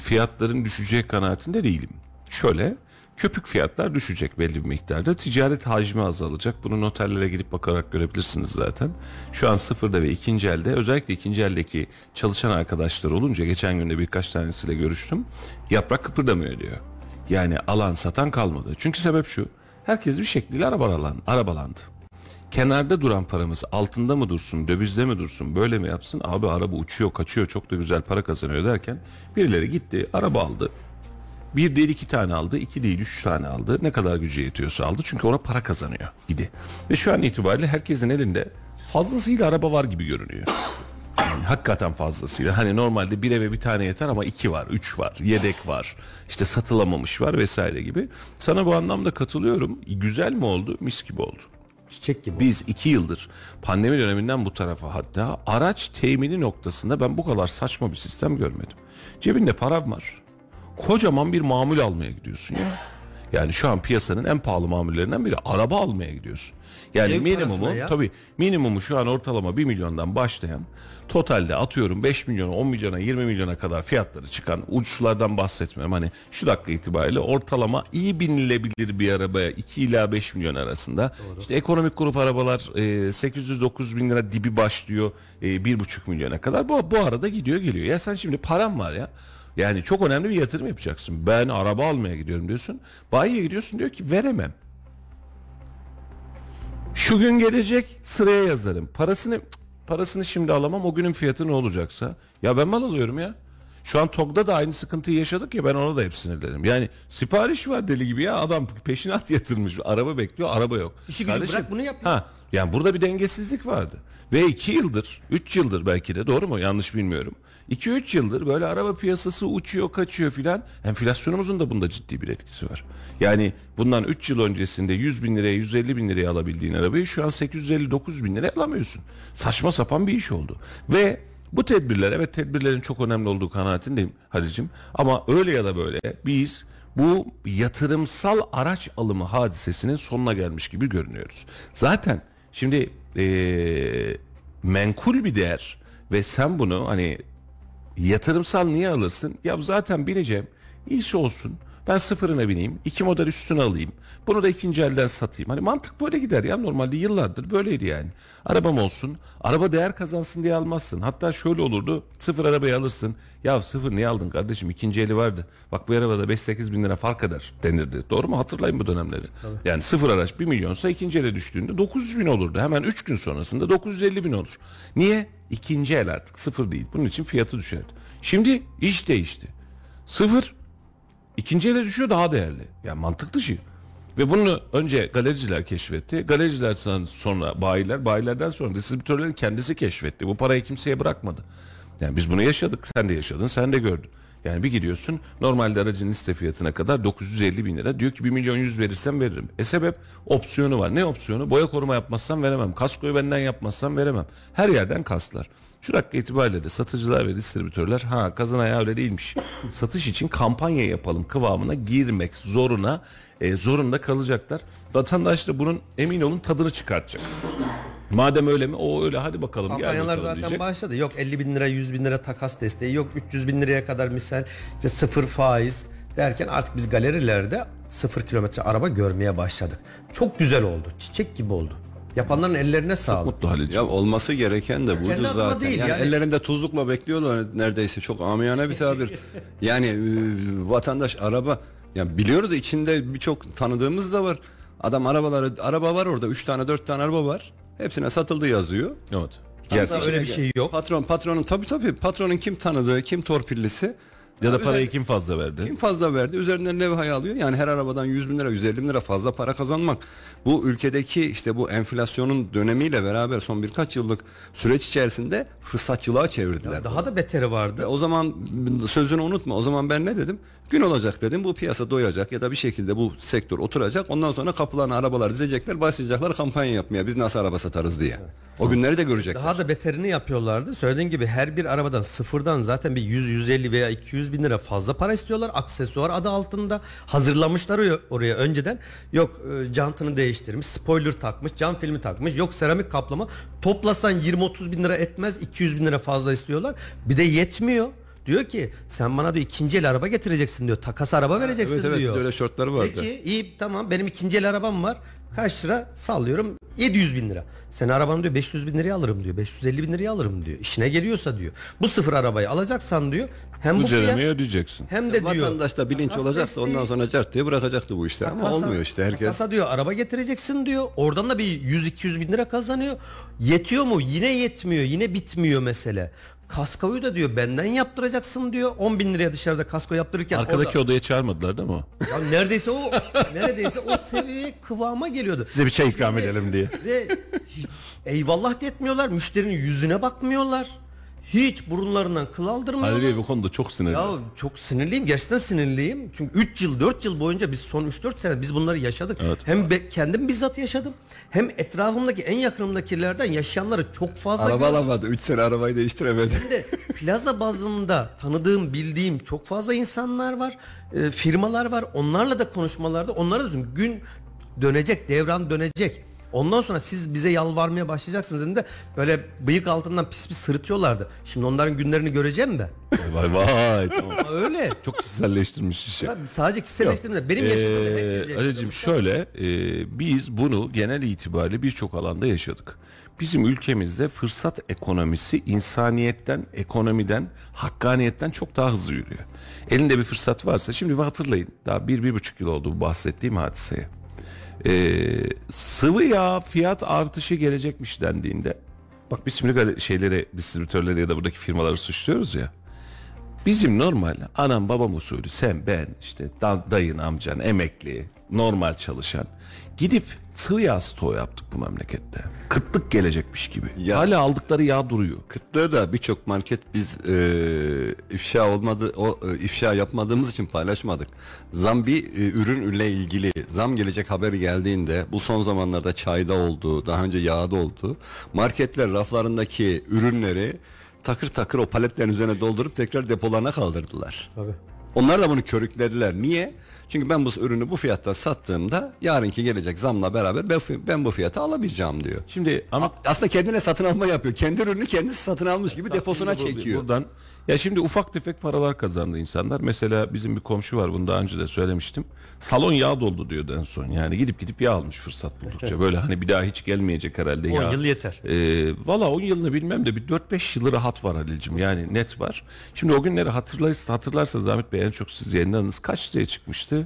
fiyatların düşeceği kanaatinde değilim. Şöyle köpük fiyatlar düşecek belli bir miktarda. Ticaret hacmi azalacak. Bunu noterlere gidip bakarak görebilirsiniz zaten. Şu an sıfırda ve ikinci elde özellikle ikinci eldeki çalışan arkadaşlar olunca geçen günde birkaç tanesiyle görüştüm. Yaprak kıpırdamıyor diyor. Yani alan satan kalmadı. Çünkü sebep şu. Herkes bir şekliyle arabalan, arabalandı. Kenarda duran paramız altında mı dursun, dövizde mi dursun, böyle mi yapsın? Abi araba uçuyor, kaçıyor, çok da güzel para kazanıyor derken birileri gitti, araba aldı. Bir değil iki tane aldı, iki değil üç tane aldı. Ne kadar gücü yetiyorsa aldı. Çünkü ona para kazanıyor idi. Ve şu an itibariyle herkesin elinde fazlasıyla araba var gibi görünüyor. Yani hakikaten fazlasıyla. Hani normalde bir eve bir tane yeter ama iki var, üç var, yedek var. işte satılamamış var vesaire gibi. Sana bu anlamda katılıyorum. Güzel mi oldu? Mis gibi oldu. Çiçek gibi. Biz iki yıldır pandemi döneminden bu tarafa hatta araç temini noktasında ben bu kadar saçma bir sistem görmedim. Cebinde param var. Kocaman bir mamul almaya gidiyorsun ya. Yani şu an piyasanın en pahalı mamullerinden biri araba almaya gidiyorsun. Yani Ev minimumu ya. tabii minimumu şu an ortalama 1 milyondan başlayan totalde atıyorum 5 milyona 10 milyona 20 milyona kadar fiyatları çıkan uçuşlardan bahsetmiyorum. Hani şu dakika itibariyle ortalama iyi binilebilir bir arabaya 2 ila 5 milyon arasında. İşte ekonomik grup arabalar e, 800-900 bin lira dibi başlıyor e, 1,5 milyona kadar. Bu, bu arada gidiyor geliyor. Ya sen şimdi param var ya. Yani çok önemli bir yatırım yapacaksın. Ben araba almaya gidiyorum diyorsun. Bayiye gidiyorsun diyor ki veremem. Şu gün gelecek sıraya yazarım. Parasını parasını şimdi alamam. O günün fiyatı ne olacaksa. Ya ben mal alıyorum ya. Şu an TOG'da da aynı sıkıntıyı yaşadık ya ben ona da hep sinirlerim. Yani sipariş var deli gibi ya adam peşinat yatırmış. Araba bekliyor araba yok. İşi gücü bırak bunu yap. Ha, yani burada bir dengesizlik vardı. Ve iki yıldır, üç yıldır belki de doğru mu yanlış bilmiyorum. 2-3 yıldır böyle araba piyasası uçuyor kaçıyor filan. Enflasyonumuzun da bunda ciddi bir etkisi var. Yani bundan 3 yıl öncesinde 100 bin liraya 150 bin liraya alabildiğin arabayı şu an 850-900 bin liraya alamıyorsun. Saçma sapan bir iş oldu. Ve bu tedbirler evet tedbirlerin çok önemli olduğu kanaatindeyim Halicim. Ama öyle ya da böyle biz bu yatırımsal araç alımı hadisesinin sonuna gelmiş gibi görünüyoruz. Zaten şimdi eee, menkul bir değer ve sen bunu hani yatırımsal niye alırsın? Ya zaten bineceğim. İyisi olsun. Ben sıfırına bineyim. iki model üstüne alayım. Bunu da ikinci elden satayım. Hani mantık böyle gider ya. Normalde yıllardır böyleydi yani. Arabam olsun. Araba değer kazansın diye almazsın. Hatta şöyle olurdu. Sıfır arabayı alırsın. Ya sıfır niye aldın kardeşim? İkinci eli vardı. Bak bu arabada 5-8 bin lira fark eder denirdi. Doğru mu? Hatırlayın bu dönemleri. Yani sıfır araç 1 milyonsa ikinci ele düştüğünde 900 bin olurdu. Hemen 3 gün sonrasında 950 bin olur. Niye? İkinci el artık sıfır değil. Bunun için fiyatı düşerdi. Şimdi iş değişti. Sıfır ikinci ele düşüyor daha değerli. Yani mantık dışı. Ve bunu önce galericiler keşfetti. Galericilerden sonra bayiler, bayilerden sonra distribütörlerin kendisi keşfetti. Bu parayı kimseye bırakmadı. Yani biz bunu yaşadık. Sen de yaşadın, sen de gördün. Yani bir gidiyorsun normalde aracın liste fiyatına kadar 950 bin lira. Diyor ki 1 milyon 100 verirsem veririm. E sebep opsiyonu var. Ne opsiyonu? Boya koruma yapmazsam veremem. Kaskoyu benden yapmazsam veremem. Her yerden kaslar. Şu dakika itibariyle de satıcılar ve distribütörler ha kazan ayağı öyle değilmiş. Satış için kampanya yapalım kıvamına girmek zoruna e, zorunda kalacaklar. Vatandaş da bunun emin olun tadını çıkartacak. Madem öyle mi? O öyle hadi bakalım Kampanyalar bakalım zaten diyecek. başladı. Yok 50 bin lira 100 bin lira takas desteği yok 300 bin liraya kadar misal işte sıfır faiz derken artık biz galerilerde sıfır kilometre araba görmeye başladık. Çok güzel oldu. Çiçek gibi oldu. Yapanların ellerine sağlık. Mutlu Halil'ciğim. Ya olması gereken de buydu Kendi zaten. değil yani, yani. ellerinde tuzlukla bekliyorlar neredeyse çok amiyane bir tabir. yani e, vatandaş araba yani biliyoruz içinde birçok tanıdığımız da var. Adam arabaları araba var orada 3 tane 4 tane araba var. Hepsine satıldı yazıyor. Evet. Gerçekten. öyle bir şey yok. Patron patronun tabii tabii patronun kim tanıdığı, kim torpillisi Ya da Özel- parayı kim fazla verdi? kim fazla verdi üzerinden levhayı alıyor. Yani her arabadan 100 bin lira 150 bin lira fazla para kazanmak. Bu ülkedeki işte bu enflasyonun dönemiyle beraber son birkaç yıllık süreç içerisinde fırsatçılığa çevirdiler. Daha da beteri vardı. Ve o zaman sözünü unutma. O zaman ben ne dedim? Gün olacak dedim bu piyasa doyacak ya da bir şekilde bu sektör oturacak. Ondan sonra kapılarına arabalar dizecekler başlayacaklar kampanya yapmaya biz nasıl araba satarız diye. O günleri de görecekler. Daha da beterini yapıyorlardı. Söylediğin gibi her bir arabadan sıfırdan zaten bir 100, 150 veya 200 bin lira fazla para istiyorlar. Aksesuar adı altında hazırlamışlar oraya, önceden. Yok e, jantını değiştirmiş, spoiler takmış, cam filmi takmış, yok seramik kaplama. Toplasan 20-30 bin lira etmez 200 bin lira fazla istiyorlar. Bir de yetmiyor. Diyor ki sen bana diyor ikinci el araba getireceksin diyor. Takas araba vereceksin evet, evet, diyor. de öyle şortları vardı. Peki iyi tamam benim ikinci el arabam var. Kaç lira? Sallıyorum 700 bin lira. Sen arabanı diyor 500 bin liraya alırım diyor. 550 bin liraya alırım diyor. İşine geliyorsa diyor. Bu sıfır arabayı alacaksan diyor. Hem Bu bu, fiyat ödeyeceksin. hem de diyor. Vatandaşta bilinç takas olacaksa ondan sonra cart diye bırakacaktı bu işte ama olmuyor işte herkes. Takasa diyor araba getireceksin diyor. Oradan da bir 100-200 bin lira kazanıyor. Yetiyor mu? Yine yetmiyor. Yine bitmiyor mesele. Kaskoyu da diyor benden yaptıracaksın diyor. 10 bin liraya dışarıda kasko yaptırırken Arkadaki orada- odaya çağırmadılar değil mi o? Ya neredeyse o neredeyse o seviye kıvama geliyordu. Size bir çay ikram edelim diye. Ve eyvallah da etmiyorlar. Müşterinin yüzüne bakmıyorlar. Hiç burunlarından kıl aldırmıyorlar. Halil Bey bu konuda çok sinirli. Ya çok sinirliyim. Gerçekten sinirliyim. Çünkü 3 yıl 4 yıl boyunca biz son 3-4 sene biz bunları yaşadık. Evet. Hem be- kendim bizzat yaşadım. Hem etrafımdaki en yakınımdakilerden yaşayanları çok fazla Araba gördüm. alamadı 3 sene arabayı değiştiremedi. De plaza bazında tanıdığım, bildiğim çok fazla insanlar var. e, firmalar var. Onlarla da konuşmalarda onlara da gün dönecek, devran dönecek. Ondan sonra siz bize yalvarmaya başlayacaksınız dediğinde böyle bıyık altından pis pis sırıtıyorlardı. Şimdi onların günlerini göreceğim de. Vay vay tamam. Ama öyle. Çok kişiselleştirmiş işi. Ya sadece kişiselleştirme. Benim yaşadığım herkes Ee, yaşadı. Ali'cim şöyle e, biz bunu genel itibariyle birçok alanda yaşadık. Bizim ülkemizde fırsat ekonomisi insaniyetten, ekonomiden, hakkaniyetten çok daha hızlı yürüyor. Elinde bir fırsat varsa şimdi bir hatırlayın daha bir, bir buçuk yıl oldu bu bahsettiğim hadiseye. Ee, sıvı yağ fiyat artışı gelecekmiş dendiğinde bak biz şimdi şeyleri distribütörleri ya da buradaki firmaları suçluyoruz ya. Bizim normal anam babam usulü sen ben işte da- dayın amcan emekli normal çalışan gidip sıvı yağ stoğu yaptık bu memlekette. Kıtlık gelecekmiş gibi. Ya- Hala aldıkları yağ duruyor. Kıtlığı da birçok market biz e, ifşa olmadı o e, ifşa yapmadığımız için paylaşmadık. Zam bir e, ürün ile ilgili zam gelecek haberi geldiğinde bu son zamanlarda çayda oldu, daha önce yağda oldu. Marketler raflarındaki ürünleri takır takır o paletlerin üzerine doldurup tekrar depolarına kaldırdılar. Tabii. Onlar da bunu körüklediler. Niye? Çünkü ben bu ürünü bu fiyatta sattığımda yarınki gelecek zamla beraber ben, bu fiyata alabileceğim diyor. Şimdi ama Aslında kendine satın alma yapıyor. Kendi ürünü kendisi satın almış gibi deposuna çekiyor. Buradan ya şimdi ufak tefek paralar kazandı insanlar. Mesela bizim bir komşu var bunu daha önce de söylemiştim. Salon yağ doldu diyordu en son. Yani gidip gidip yağ almış fırsat buldukça. Böyle hani bir daha hiç gelmeyecek herhalde 10 yağ. yıl yeter. Ee, Valla 10 yılını bilmem de bir 4-5 yılı rahat var Halil'cim. Yani net var. Şimdi o günleri hatırlarsa, hatırlarsanız Ahmet Bey en çok siz yayınlarınız kaç liraya çıkmıştı?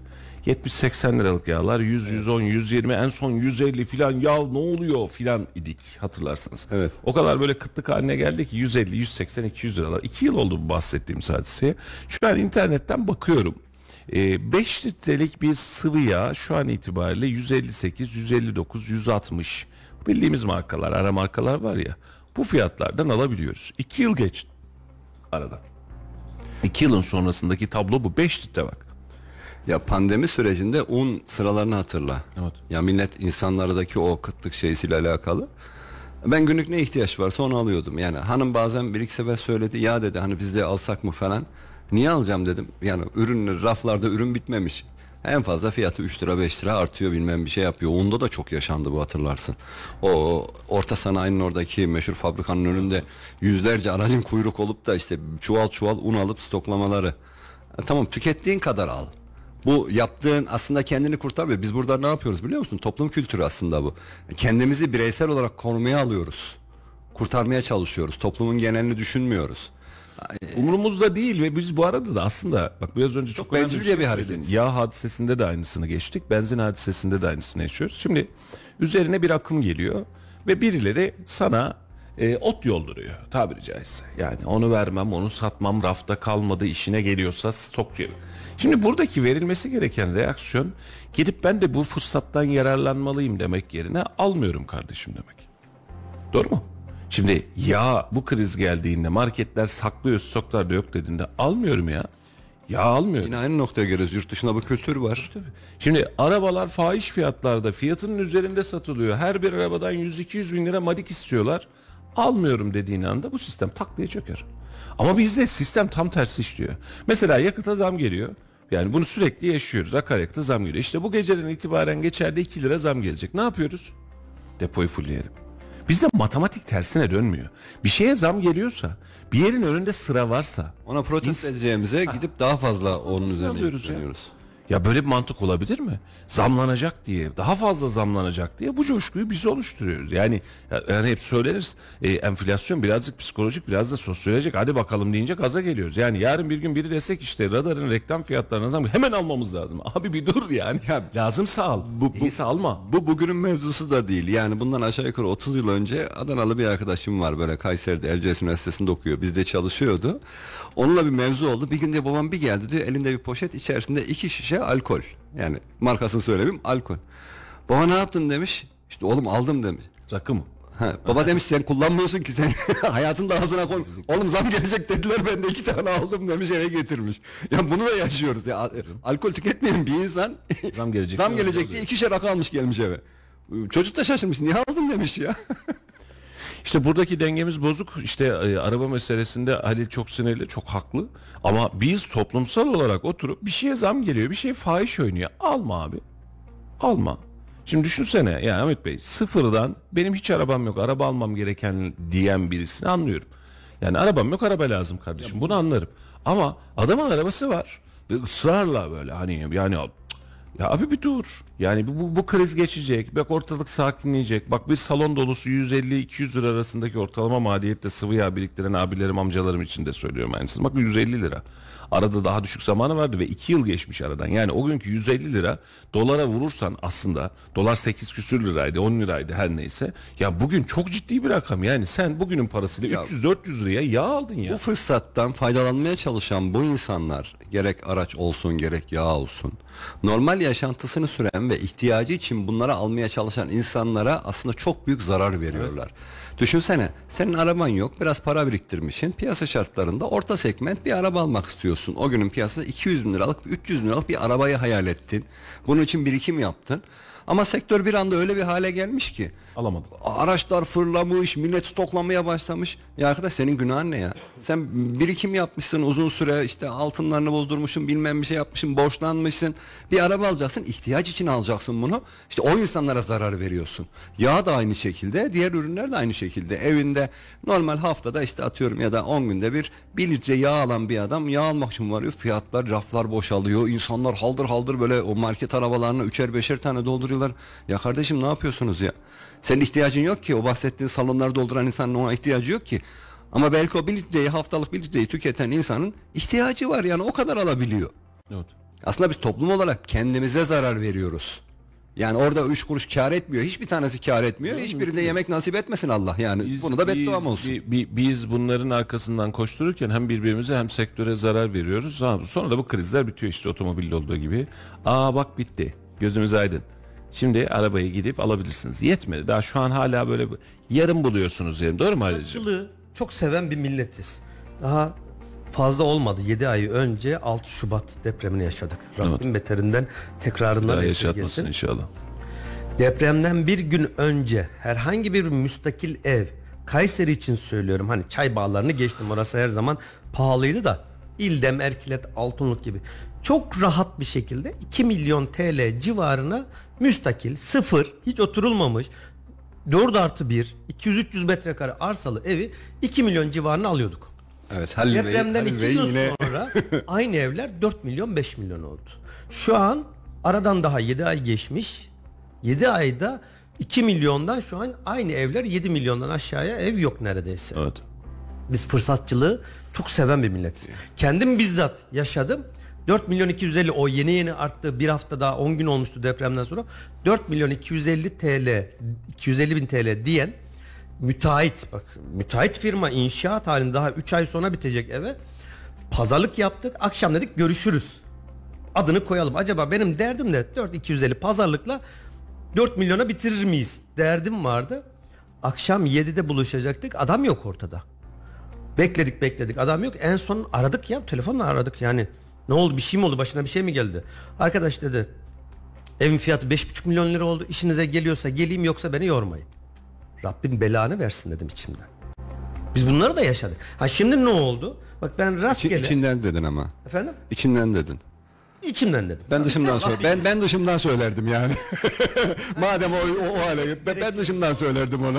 70-80 liralık yağlar 100, 110, 120 en son 150 filan ya ne oluyor filan idik hatırlarsınız. Evet. O kadar böyle kıtlık haline geldi ki 150, 180, 200 liralar. 2 yıl oldu bu bahsettiğim hadiseye. Şu an internetten bakıyorum. 5 litrelik bir sıvı yağ şu an itibariyle 158, 159, 160 bildiğimiz markalar, ara markalar var ya bu fiyatlardan alabiliyoruz. 2 yıl geç arada. 2 yılın sonrasındaki tablo bu. 5 litre bak. Ya pandemi sürecinde un sıralarını hatırla. Evet. Ya millet insanlardaki o kıtlık şeysiyle alakalı. Ben günlük ne ihtiyaç varsa onu alıyordum. Yani hanım bazen bir iki sefer söyledi. Ya dedi hani biz de alsak mı falan. Niye alacağım dedim. Yani ürün raflarda ürün bitmemiş. En fazla fiyatı 3 lira 5 lira artıyor bilmem bir şey yapıyor. Unda da çok yaşandı bu hatırlarsın. O orta sanayinin oradaki meşhur fabrikanın önünde yüzlerce aracın kuyruk olup da işte çuval çuval un alıp stoklamaları. Ha, Tamam tükettiğin kadar al. Bu yaptığın aslında kendini kurtarmıyor. Biz burada ne yapıyoruz biliyor musun? Toplum kültürü aslında bu. Kendimizi bireysel olarak korumaya alıyoruz. Kurtarmaya çalışıyoruz. Toplumun genelini düşünmüyoruz. Umurumuzda değil ve biz bu arada da aslında bak biraz önce çok, Çok önemli bir şey hareket. söyledin. Yağ hadisesinde de aynısını geçtik. Benzin hadisesinde de aynısını yaşıyoruz. Şimdi üzerine bir akım geliyor ve birileri sana e, ot yolduruyor tabiri caizse. Yani onu vermem, onu satmam, rafta kalmadı, işine geliyorsa stok gibi. Şimdi buradaki verilmesi gereken reaksiyon gidip ben de bu fırsattan yararlanmalıyım demek yerine almıyorum kardeşim demek. Doğru mu? Şimdi ya bu kriz geldiğinde marketler saklıyor stoklarda yok dediğinde almıyorum ya. Ya almıyor. Yine aynı noktaya geliyoruz. Yurt dışında bu kültür var. Şimdi arabalar fahiş fiyatlarda fiyatının üzerinde satılıyor. Her bir arabadan 100-200 bin lira madik istiyorlar. Almıyorum dediğin anda bu sistem tak diye çöker. Ama bizde sistem tam tersi işliyor. Mesela yakıta zam geliyor. Yani bunu sürekli yaşıyoruz. Akaryakıta zam geliyor. İşte bu geceden itibaren geçerde 2 lira zam gelecek. Ne yapıyoruz? Depoyu fullleyelim. Bizde matematik tersine dönmüyor. Bir şeye zam geliyorsa, bir yerin önünde sıra varsa Ona protest edeceğimize gidip daha fazla onun üzerine alıyoruz ya. böyle bir mantık olabilir mi? Zamlanacak diye, daha fazla zamlanacak diye bu coşkuyu biz oluşturuyoruz. Yani, yani hep söyleriz e, enflasyon birazcık psikolojik biraz da sosyolojik. Hadi bakalım deyince gaza geliyoruz. Yani yarın bir gün biri desek işte radarın reklam fiyatlarına zam hemen almamız lazım. Abi bir dur yani. Ya, Lazımsa al. bu- bu- Değilse alma. Bu bugünün mevzusu da değil. Yani bundan aşağı yukarı 30 yıl önce Adanalı bir arkadaşım var böyle Kayseri'de Erciyes Üniversitesi'nde okuyor. Bizde çalışıyordu. Onunla bir mevzu oldu. Bir gün de babam bir geldi diyor elinde bir poşet içerisinde iki şişe alkol. Yani markasını söylemeyeyim alkol. Baba ne yaptın demiş. İşte oğlum aldım demiş. Rakı mı? Ha, baba demiş sen kullanmıyorsun ki sen hayatında ağzına koy. Oğlum zam gelecek dediler ben de iki tane aldım demiş eve getirmiş. Ya bunu da yaşıyoruz ya. Alkol tüketmeyen bir insan Zam gelecek zam gelecek diye ikişer rakı almış gelmiş eve. Çocuk da şaşırmış niye aldın demiş ya. İşte buradaki dengemiz bozuk. İşte e, araba meselesinde Ali çok sinirli, çok haklı. Ama biz toplumsal olarak oturup bir şeye zam geliyor, bir şey fahiş oynuyor. Alma abi. Alma. Şimdi düşünsene yani Ahmet Bey sıfırdan benim hiç arabam yok araba almam gereken diyen birisini anlıyorum. Yani arabam yok araba lazım kardeşim bunu anlarım. Ama adamın arabası var ve ısrarla böyle hani yani ya abi bir dur. Yani bu, bu, bu kriz geçecek. Bak ortalık sakinleyecek. Bak bir salon dolusu 150-200 lira arasındaki ortalama maliyette sıvı yağ biriktiren abilerim amcalarım için de söylüyorum aynısını. Bak 150 lira. Arada daha düşük zamanı vardı ve 2 yıl geçmiş aradan. Yani o günkü 150 lira dolara vurursan aslında dolar 8 küsür liraydı 10 liraydı her neyse. Ya bugün çok ciddi bir rakam. Yani sen bugünün parasıyla 300-400 liraya yağ aldın ya. Bu fırsattan faydalanmaya çalışan bu insanlar gerek araç olsun gerek yağ olsun normal yaşantısını süren ve ihtiyacı için bunları almaya çalışan insanlara aslında çok büyük zarar veriyorlar. Düşünsene senin araban yok biraz para biriktirmişsin piyasa şartlarında orta segment bir araba almak istiyorsun. O günün piyasası 200 bin liralık 300 bin liralık bir arabayı hayal ettin. Bunun için birikim yaptın. Ama sektör bir anda öyle bir hale gelmiş ki Alamadın. araçlar fırlamış, millet stoklamaya başlamış. Ya arkadaş senin günahın ne ya? Sen birikim yapmışsın uzun süre işte altınlarını bozdurmuşsun bilmem bir şey yapmışsın borçlanmışsın. Bir araba alacaksın ihtiyaç için alacaksın bunu. İşte o insanlara zarar veriyorsun. Yağ da aynı şekilde diğer ürünler de aynı şekilde. Evinde normal haftada işte atıyorum ya da 10 günde bir 1 litre yağ alan bir adam yağ almak için varıyor. Fiyatlar raflar boşalıyor. İnsanlar haldır haldır böyle o market arabalarına üçer beşer tane dolduruyorlar. Ya kardeşim ne yapıyorsunuz ya? Senin ihtiyacın yok ki o bahsettiğin salonları dolduran insanın ona ihtiyacı yok ki. Ama belki o bir litreyi haftalık bir litreyi tüketen insanın ihtiyacı var yani o kadar alabiliyor. Evet. Aslında biz toplum olarak kendimize zarar veriyoruz. Yani orada üç kuruş kar etmiyor. Hiçbir tanesi kar etmiyor. Hiçbirinde yemek nasip etmesin Allah. Yani Biz- bunu da bedduam biz- olsun. bi- bi- biz bunların arkasından koştururken hem birbirimize hem sektöre zarar veriyoruz. Sonra da bu krizler bitiyor işte otomobilde olduğu gibi. Aa bak bitti. Gözümüz aydın. Şimdi arabayı gidip alabilirsiniz. Yetmedi. Daha şu an hala böyle yarım buluyorsunuz yerim. Doğru mu Halil'ciğim? Fırsatçılığı çok seven bir milletiz. Daha fazla olmadı. 7 ay önce 6 Şubat depremini yaşadık. Rabbim beterinden tekrarından Daha esirgesin. yaşatmasın inşallah. Depremden bir gün önce herhangi bir müstakil ev Kayseri için söylüyorum hani çay bağlarını geçtim orası her zaman pahalıydı da İldem, Erkilet, Altınoluk gibi çok rahat bir şekilde 2 milyon TL civarına müstakil sıfır hiç oturulmamış 4 artı 1 200-300 metrekare arsalı evi 2 milyon civarına alıyorduk. Evet Halil Bey, Depremden Halil 2 Bey yıl yine sonra aynı evler 4 milyon 5 milyon oldu. Şu an aradan daha 7 ay geçmiş. 7 ayda 2 milyondan şu an aynı evler 7 milyondan aşağıya ev yok neredeyse. Evet. Biz fırsatçılığı çok seven bir milletiz. Kendim bizzat yaşadım. 4 milyon 250 o yeni yeni arttı. Bir hafta daha 10 gün olmuştu depremden sonra. 4 milyon 250 TL 250 bin TL diyen müteahhit bak müteahhit firma inşaat halinde daha 3 ay sonra bitecek eve. Pazarlık yaptık. Akşam dedik görüşürüz. Adını koyalım. Acaba benim derdim de 4 250 pazarlıkla 4 milyona bitirir miyiz? Derdim vardı. Akşam 7'de buluşacaktık. Adam yok ortada. Bekledik bekledik adam yok. En son aradık ya telefonla aradık yani. Ne oldu bir şey mi oldu başına bir şey mi geldi? Arkadaş dedi evin fiyatı 5,5 milyon lira oldu. İşinize geliyorsa geleyim yoksa beni yormayın. Rabbim belanı versin dedim içimden. Biz bunları da yaşadık. Ha şimdi ne oldu? Bak ben İçi- rastgele... içinden dedin ama. Efendim? İçinden dedin. İçimden dedim. Ben dışımdan söyle. Ben ben dışımdan söylerdim yani. Madem o o, o hale ben, ben dışımdan söylerdim onu.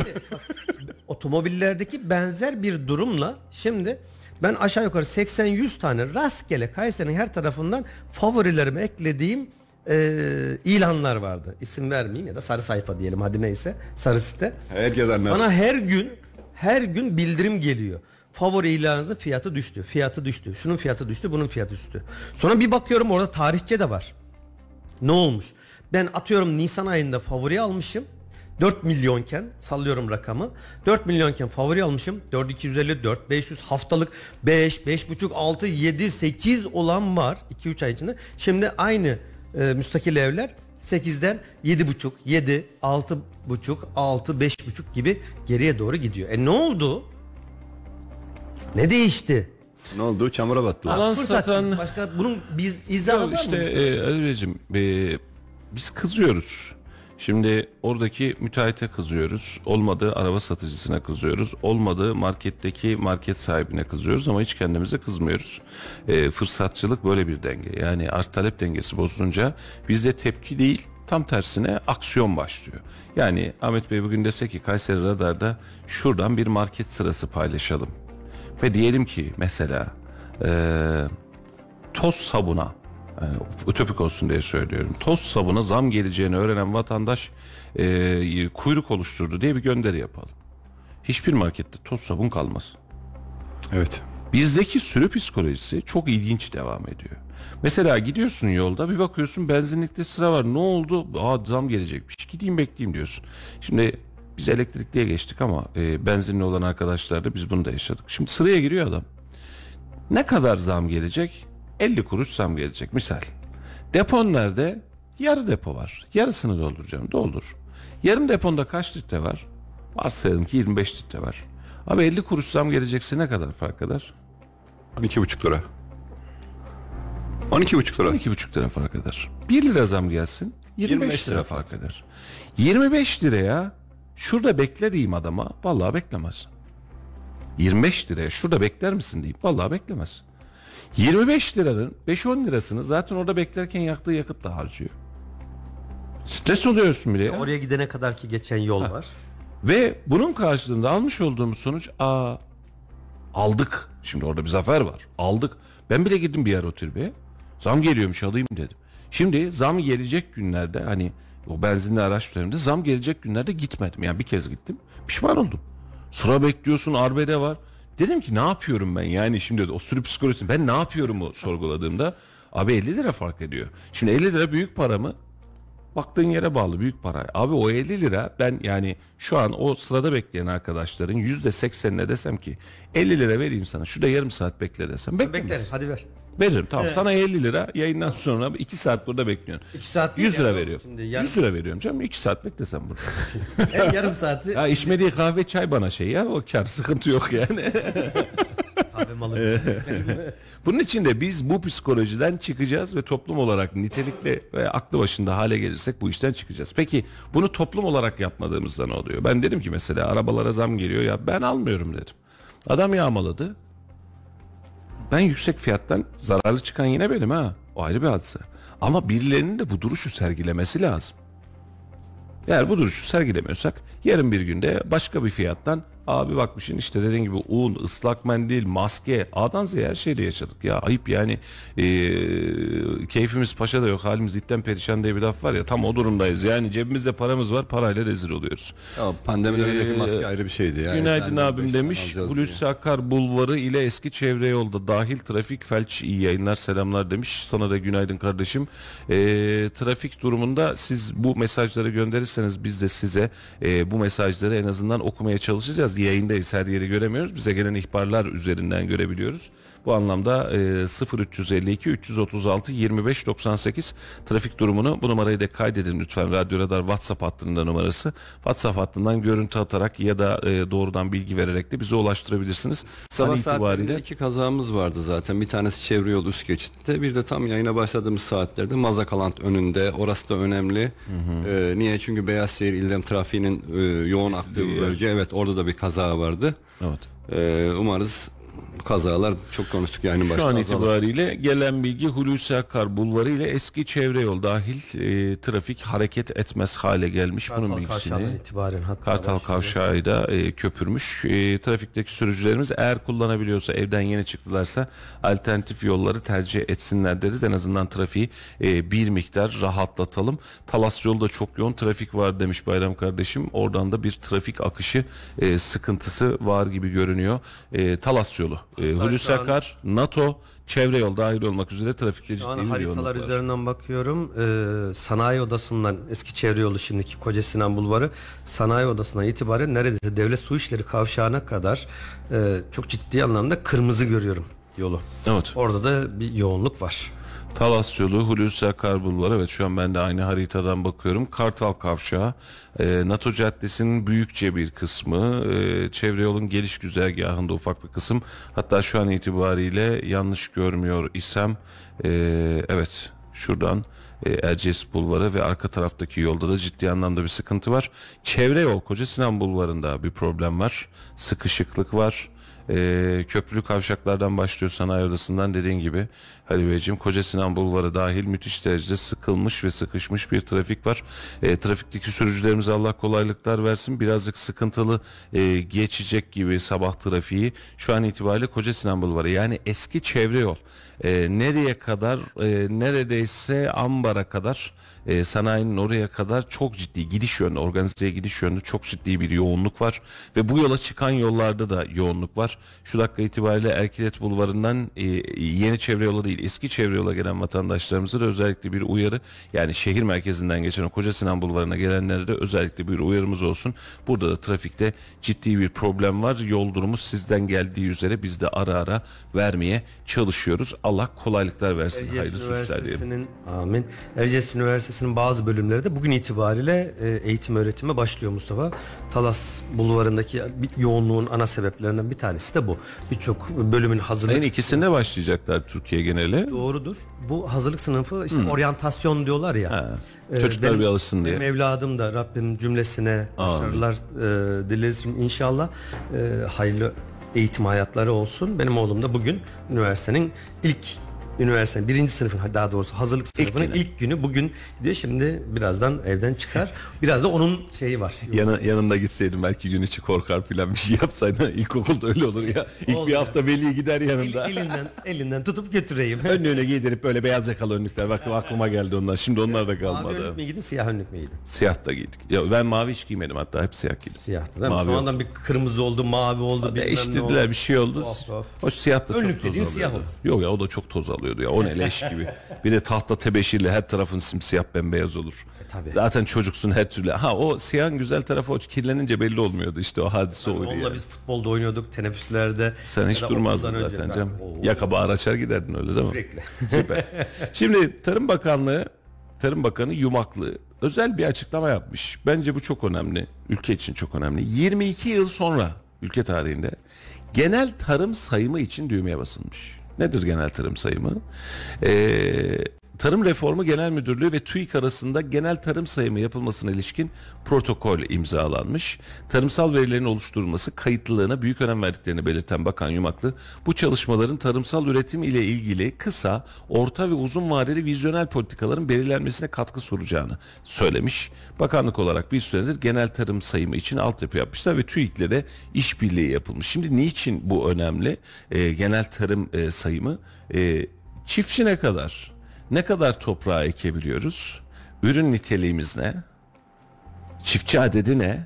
otomobillerdeki benzer bir durumla şimdi ben aşağı yukarı 80-100 tane rastgele Kayseri'nin her tarafından favorilerime eklediğim e, ilanlar vardı. İsim vermeyeyim ya da sarı sayfa diyelim hadi neyse sarı site. Herkes anlar. Bana her gün her gün bildirim geliyor. Favori ilanınızın fiyatı düştü. Fiyatı düştü. Şunun fiyatı düştü, bunun fiyatı düştü. Sonra bir bakıyorum orada tarihçe de var. Ne olmuş? Ben atıyorum Nisan ayında favori almışım. 4 milyonken sallıyorum rakamı. 4 milyonken favori almışım. 4250, 4 500 haftalık 5, 5,5, 6, 7, 8 olan var 2-3 ay içinde. Şimdi aynı e, müstakil evler 8'den 7,5, 7, 6,5, 6, 5,5 gibi geriye doğru gidiyor. E ne oldu? Ne değişti? Ne oldu? Çamura battılar. Alan Fırsat satan başka bunun biz izahı var işte mı? e, Ali Beyciğim, e, biz kızıyoruz. Şimdi oradaki müteahhite kızıyoruz. Olmadığı araba satıcısına kızıyoruz. Olmadığı marketteki market sahibine kızıyoruz ama hiç kendimize kızmıyoruz. E, fırsatçılık böyle bir denge. Yani arz talep dengesi bozulunca bizde tepki değil tam tersine aksiyon başlıyor. Yani Ahmet Bey bugün dese ki Kayseri Radar'da şuradan bir market sırası paylaşalım. Ve diyelim ki mesela eee toz sabuna yani ütopik olsun diye söylüyorum. Toz sabuna zam geleceğini öğrenen vatandaş e, kuyruk oluşturdu diye bir gönderi yapalım. Hiçbir markette toz sabun kalmaz. Evet. Bizdeki sürü psikolojisi çok ilginç devam ediyor. Mesela gidiyorsun yolda bir bakıyorsun benzinlikte sıra var. Ne oldu? Aa zam gelecekmiş. Gideyim bekleyeyim diyorsun. Şimdi biz elektrikliye geçtik ama e, benzinli olan arkadaşlarla biz bunu da yaşadık. Şimdi sıraya giriyor adam. Ne kadar zam gelecek? 50 kuruş zam gelecek misal. Depon nerede? Yarı depo var. Yarısını dolduracağım. Doldur. Yarım deponda kaç litre var? Varsayalım ki 25 litre var. Abi 50 kuruş zam gelecekse ne kadar fark eder? 12,5 lira. 12,5 lira. 12,5 lira fark eder. 1 lira zam gelsin 25, 25 lira fark eder. 25 liraya şurada bekle diyeyim adama vallahi beklemez. 25 liraya şurada bekler misin diyeyim vallahi beklemez. 25 liranın 5-10 lirasını zaten orada beklerken yaktığı yakıtla harcıyor. Stres oluyorsun bile ya. Oraya gidene kadar ki geçen yol var. Ve bunun karşılığında almış olduğumuz sonuç aa aldık. Şimdi orada bir zafer var. Aldık. Ben bile gittim bir yer o türbeye. Zam geliyormuş alayım dedim. Şimdi zam gelecek günlerde hani o benzinli araç üzerinde zam gelecek günlerde gitmedim. Yani bir kez gittim. Pişman oldum. Sıra bekliyorsun arbede var. Dedim ki ne yapıyorum ben yani şimdi o sürü psikolojisi ben ne yapıyorum o sorguladığımda abi 50 lira fark ediyor. Şimdi 50 lira büyük para mı? baktığın yere bağlı büyük para. Abi o 50 lira ben yani şu an o sırada bekleyen arkadaşların yüzde seksenine desem ki 50 lira vereyim sana şurada yarım saat bekle desem beklemez. Beklerim hadi ver. Veririm tamam sana 50 lira yayından sonra 2 saat burada bekliyorsun. İki saat değil 100 lira veriyorum. Şimdi yarım- 100 lira veriyorum canım 2 saat beklesem burada. Her yarım saati ya içmediği kahve çay bana şey ya o kar sıkıntı yok yani. kahve malı. Bunun için de biz bu psikolojiden çıkacağız ve toplum olarak nitelikli ve aklı başında hale gelirsek bu işten çıkacağız. Peki bunu toplum olarak yapmadığımızda ne oluyor? Ben dedim ki mesela arabalara zam geliyor ya ben almıyorum dedim. Adam yağmaladı. Ben yüksek fiyattan zararlı çıkan yine benim ha. O ayrı bir hadise. Ama birilerinin de bu duruşu sergilemesi lazım. Eğer bu duruşu sergilemiyorsak yarın bir günde başka bir fiyattan abi bakmışın işte dediğin gibi un, ıslak mendil, maske A'dan Z'ye her şeyde yaşadık ya ayıp yani Ee, keyfimiz paşa da yok halimiz itten perişan diye bir laf var ya tam o durumdayız yani cebimizde paramız var parayla rezil oluyoruz. Ya pandemiden önceki Ee, maske ayrı bir şeydi. Yani. Günaydın abim demiş. Hulusi Akar Bulvarı ile eski çevre yolda dahil trafik felç iyi yayınlar selamlar demiş. Sana da günaydın kardeşim. Ee, trafik durumunda siz bu mesajları gönderirseniz biz de size e, bu mesajları en azından okumaya çalışacağız. Yayındayız her yeri göremiyoruz. Bize gelen ihbarlar üzerinden görebiliyoruz. Bu anlamda e, 0352 336 25 98 trafik durumunu bu numarayı da kaydedin lütfen. Radyo Radar WhatsApp hattında numarası. WhatsApp hattından görüntü atarak ya da e, doğrudan bilgi vererek de bize ulaştırabilirsiniz. Sabah An saatlerinde itibariyle iki kazamız vardı zaten. Bir tanesi çevre yol üst geçitte. Bir de tam yayına başladığımız saatlerde Mazakalant önünde. Orası da önemli. Ee, niye? Çünkü Beyazşehir İldem trafiğinin e, yoğun aktığı bölge. Evet orada da bir kaza vardı. evet. Ee, umarız kazalar çok konuştuk yayının başında. Şu an itibariyle gelen bilgi Hulusi Akar Bulvarı ile eski çevre yol dahil e, trafik hareket etmez hale gelmiş. Bunun Kartal Kavşağı'ndan bilgisini itibaren hatta Kartal. Kavşağı da e, köpürmüş. E, trafikteki sürücülerimiz eğer kullanabiliyorsa evden yeni çıktılarsa alternatif yolları tercih etsinler deriz. En azından trafiği e, bir miktar rahatlatalım. Talas yolda çok yoğun trafik var demiş Bayram kardeşim. Oradan da bir trafik akışı e, sıkıntısı var gibi görünüyor. E, Talas yolu. E, Hulusi an- Akar, NATO, çevre yol dahil olmak üzere trafikte an ciddi yoğunluk haritalar var. üzerinden bakıyorum. Ee, sanayi odasından eski çevre yolu şimdiki Koca Sinan Bulvarı sanayi odasından itibaren neredeyse devlet su işleri kavşağına kadar e, çok ciddi anlamda kırmızı görüyorum yolu. Evet. Orada da bir yoğunluk var. Talas yolu, Hulusi Akar Bulvarı. Evet şu an ben de aynı haritadan bakıyorum. Kartal Kavşağı, e, NATO Caddesi'nin büyükçe bir kısmı, e, çevre yolun geliş güzergahında ufak bir kısım. Hatta şu an itibariyle yanlış görmüyor isem, e, evet şuradan e, Erciyes Bulvarı ve arka taraftaki yolda da ciddi anlamda bir sıkıntı var. Çevre yol Koca Sinan Bulvarı'nda bir problem var. Sıkışıklık var. Ee, köprülü kavşaklardan başlıyor sanayi odasından dediğin gibi Halil Beyciğim Koca Sinan Bulvarı dahil müthiş derecede sıkılmış ve sıkışmış bir trafik var. Ee, trafikteki sürücülerimize Allah kolaylıklar versin. Birazcık sıkıntılı e, geçecek gibi sabah trafiği şu an itibariyle Koca Sinan Bulvarı yani eski çevre yol Ee, nereye kadar e, neredeyse Ambar'a kadar e, sanayinin oraya kadar çok ciddi gidiş yönü, organizeye gidiş yönü çok ciddi bir yoğunluk var. Ve bu yola çıkan yollarda da yoğunluk var. Şu dakika itibariyle Erkilet Bulvarı'ndan e, yeni çevre yola değil eski çevre yola gelen vatandaşlarımıza da özellikle bir uyarı. Yani şehir merkezinden geçen o Koca Sinan Bulvarı'na gelenlere de özellikle bir uyarımız olsun. Burada da trafikte ciddi bir problem var. Yol durumu sizden geldiği üzere biz de ara ara vermeye çalışıyoruz. Allah kolaylıklar versin. Erciyes Hayırlı suçlar diyelim. Amin. Erciyes Üniversitesi'nin bazı bölümleri de bugün itibariyle e, eğitim öğretime başlıyor Mustafa. Talas Bulvarı'ndaki yoğunluğun ana sebeplerinden bir tanesi de bu. Birçok bölümün hazırlık En ikisinde başlayacaklar Türkiye geneli. Doğrudur. Bu hazırlık sınıfı işte oryantasyon diyorlar ya. Ee, Çocuklar benim- bir alışsın diye. Benim evladım da Rabbim cümlesine başarılar e, dileriz inşallah. E, hayırlı eğitim hayatları olsun. Benim oğlum da bugün üniversitenin ilk üniversitenin birinci sınıfın daha doğrusu hazırlık sınıfının günü. ilk günü bugün diyor şimdi birazdan evden çıkar. Biraz da onun şeyi var. Yana, yanında gitseydim belki gün içi korkar filan bir şey yapsaydın. İlkokulda öyle olur ya. İlk bir Olmuyor. hafta veli gider yanında. elinden elinden tutup götüreyim. Önlüğüne giydirip böyle beyaz yakalı önlükler. Bak aklıma geldi onlar. Şimdi onlar da Mavi kalmadı. önlük mü giydin siyah önlük mü giydin? Siyah da giydik. Ya ben mavi hiç giymedim hatta hep siyah giydim. Siyahtı değil mi? Mavi Sonradan bir kırmızı oldu, mavi oldu. Değiştirdiler bir şey oldu. Tuhaf, tuhaf. O siyah da Önlük çok toz alıyordu. siyah olur. Yok ya o da çok toz alıyordu ya. O ne leş gibi. Bir de tahta tebeşirle her tarafın simsiyah bembeyaz olur. E, tabii. Zaten çocuksun her türlü. Ha o siyahın güzel tarafı o kirlenince belli olmuyordu işte o hadise oydu Onunla yani. biz futbolda oynuyorduk teneffüslerde. Sen hiç durmazdın önce. zaten Ben- Cem. Oo. Yaka bağır açar giderdin öyle değil mi? Sürekli. Süper. Şimdi Tarım Bakanlığı, Tarım Bakanı Yumaklı özel bir açıklama yapmış. Bence bu çok önemli. Ülke için çok önemli. 22 yıl sonra ülke tarihinde genel tarım sayımı için düğmeye basılmış. Nedir genel tarım sayımı? Ee, Tarım Reformu Genel Müdürlüğü ve TÜİK arasında genel tarım sayımı yapılmasına ilişkin protokol imzalanmış. Tarımsal verilerin oluşturulması kayıtlılığına büyük önem verdiklerini belirten Bakan Yumaklı, bu çalışmaların tarımsal üretim ile ilgili kısa, orta ve uzun vadeli vizyonel politikaların belirlenmesine katkı sunacağını söylemiş. Bakanlık olarak bir süredir genel tarım sayımı için altyapı yapmışlar ve TÜİK'le de işbirliği yapılmış. Şimdi niçin bu önemli? Ee, genel tarım e, sayımı e, çiftçi ne kadar? Ne kadar toprağa ekebiliyoruz? Ürün niteliğimiz ne? Çiftçi adedi ne?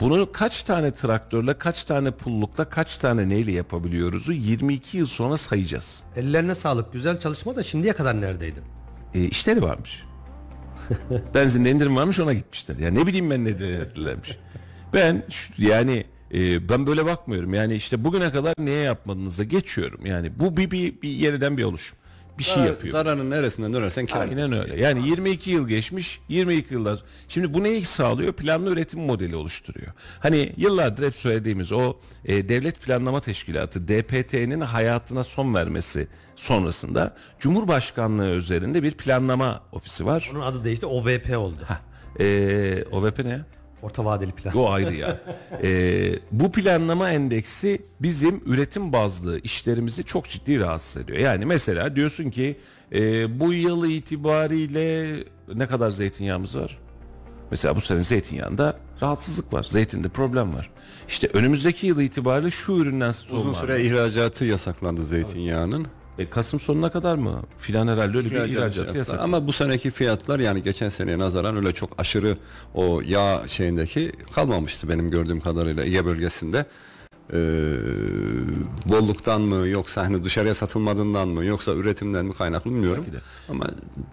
Bunu kaç tane traktörle, kaç tane pullukla, kaç tane neyle yapabiliyoruzu 22 yıl sonra sayacağız. Ellerine sağlık. Güzel çalışma da şimdiye kadar neredeydin? E, işleri varmış. Benzinde indirim varmış ona gitmişler. Ya ne bileyim ben ne dedilermiş. Ben şu- yani Ee, ben böyle bakmıyorum. Yani işte bugüne kadar neye yapmadığınıza geçiyorum. Yani bu bir, bir, bir yeniden bir oluşum. Bir şey Zarar- yapıyor. Zararın neresinden dönersen kar. Aynen öyle. Yani 22 yıl geçmiş, 22 yıldan sonra- Şimdi bu neyi sağlıyor? Planlı üretim modeli oluşturuyor. Hani yıllardır hep söylediğimiz o e, Devlet Planlama Teşkilatı DPT'nin hayatına son vermesi sonrasında Cumhurbaşkanlığı üzerinde bir planlama ofisi var. Onun adı değişti OVP oldu. E, OVP ne ya? Orta vadeli plan. O ayrı ya. Ee, bu planlama endeksi bizim üretim bazlı işlerimizi çok ciddi rahatsız ediyor. Yani mesela diyorsun ki e, bu yıl itibariyle ne kadar zeytinyağımız var? Mesela bu sene zeytinyağında rahatsızlık var. Zeytinde problem var. İşte önümüzdeki yıl itibariyle şu üründen stoğum Uzun var. süre ihracatı yasaklandı zeytinyağının. E, Kasım sonuna kadar mı? Filan herhalde öyle bir ihracatı yasak. Ama bu seneki fiyatlar yani geçen seneye nazaran öyle çok aşırı o yağ şeyindeki kalmamıştı benim gördüğüm kadarıyla Ege bölgesinde. Ee, bolluktan mı yoksa hani dışarıya satılmadığından mı yoksa üretimden mi kaynaklı bilmiyorum. Ama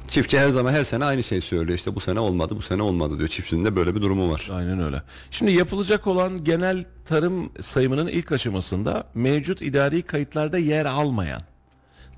çiftçi her zaman her sene aynı şeyi söylüyor. İşte bu sene olmadı, bu sene olmadı diyor. Çiftçinin de böyle bir durumu var. Aynen öyle. Şimdi yapılacak olan genel tarım sayımının ilk aşamasında mevcut idari kayıtlarda yer almayan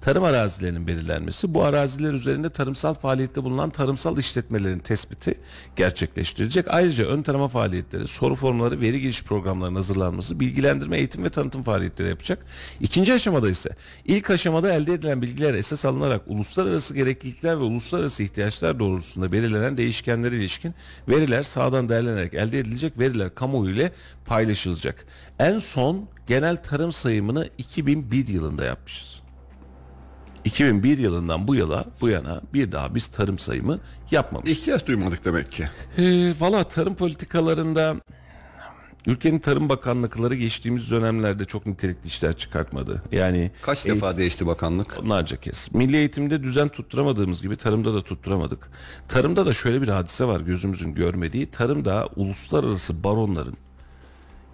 tarım arazilerinin belirlenmesi, bu araziler üzerinde tarımsal faaliyette bulunan tarımsal işletmelerin tespiti gerçekleştirilecek. Ayrıca ön tarama faaliyetleri, soru formları, veri giriş programlarının hazırlanması, bilgilendirme, eğitim ve tanıtım faaliyetleri yapacak. İkinci aşamada ise ilk aşamada elde edilen bilgiler esas alınarak uluslararası gereklilikler ve uluslararası ihtiyaçlar doğrultusunda belirlenen değişkenlere ilişkin veriler sağdan değerlenerek elde edilecek veriler kamuoyu ile paylaşılacak. En son genel tarım sayımını 2001 yılında yapmışız. 2001 yılından bu yıla bu yana bir daha biz tarım sayımı yapmamışız. İhtiyaç duymadık demek ki. Ee, Valla tarım politikalarında ülkenin tarım bakanlıkları geçtiğimiz dönemlerde çok nitelikli işler çıkartmadı. Yani Kaç eğitim- defa değişti bakanlık? Onlarca kez. Milli eğitimde düzen tutturamadığımız gibi tarımda da tutturamadık. Tarımda da şöyle bir hadise var gözümüzün görmediği. Tarımda uluslararası baronların,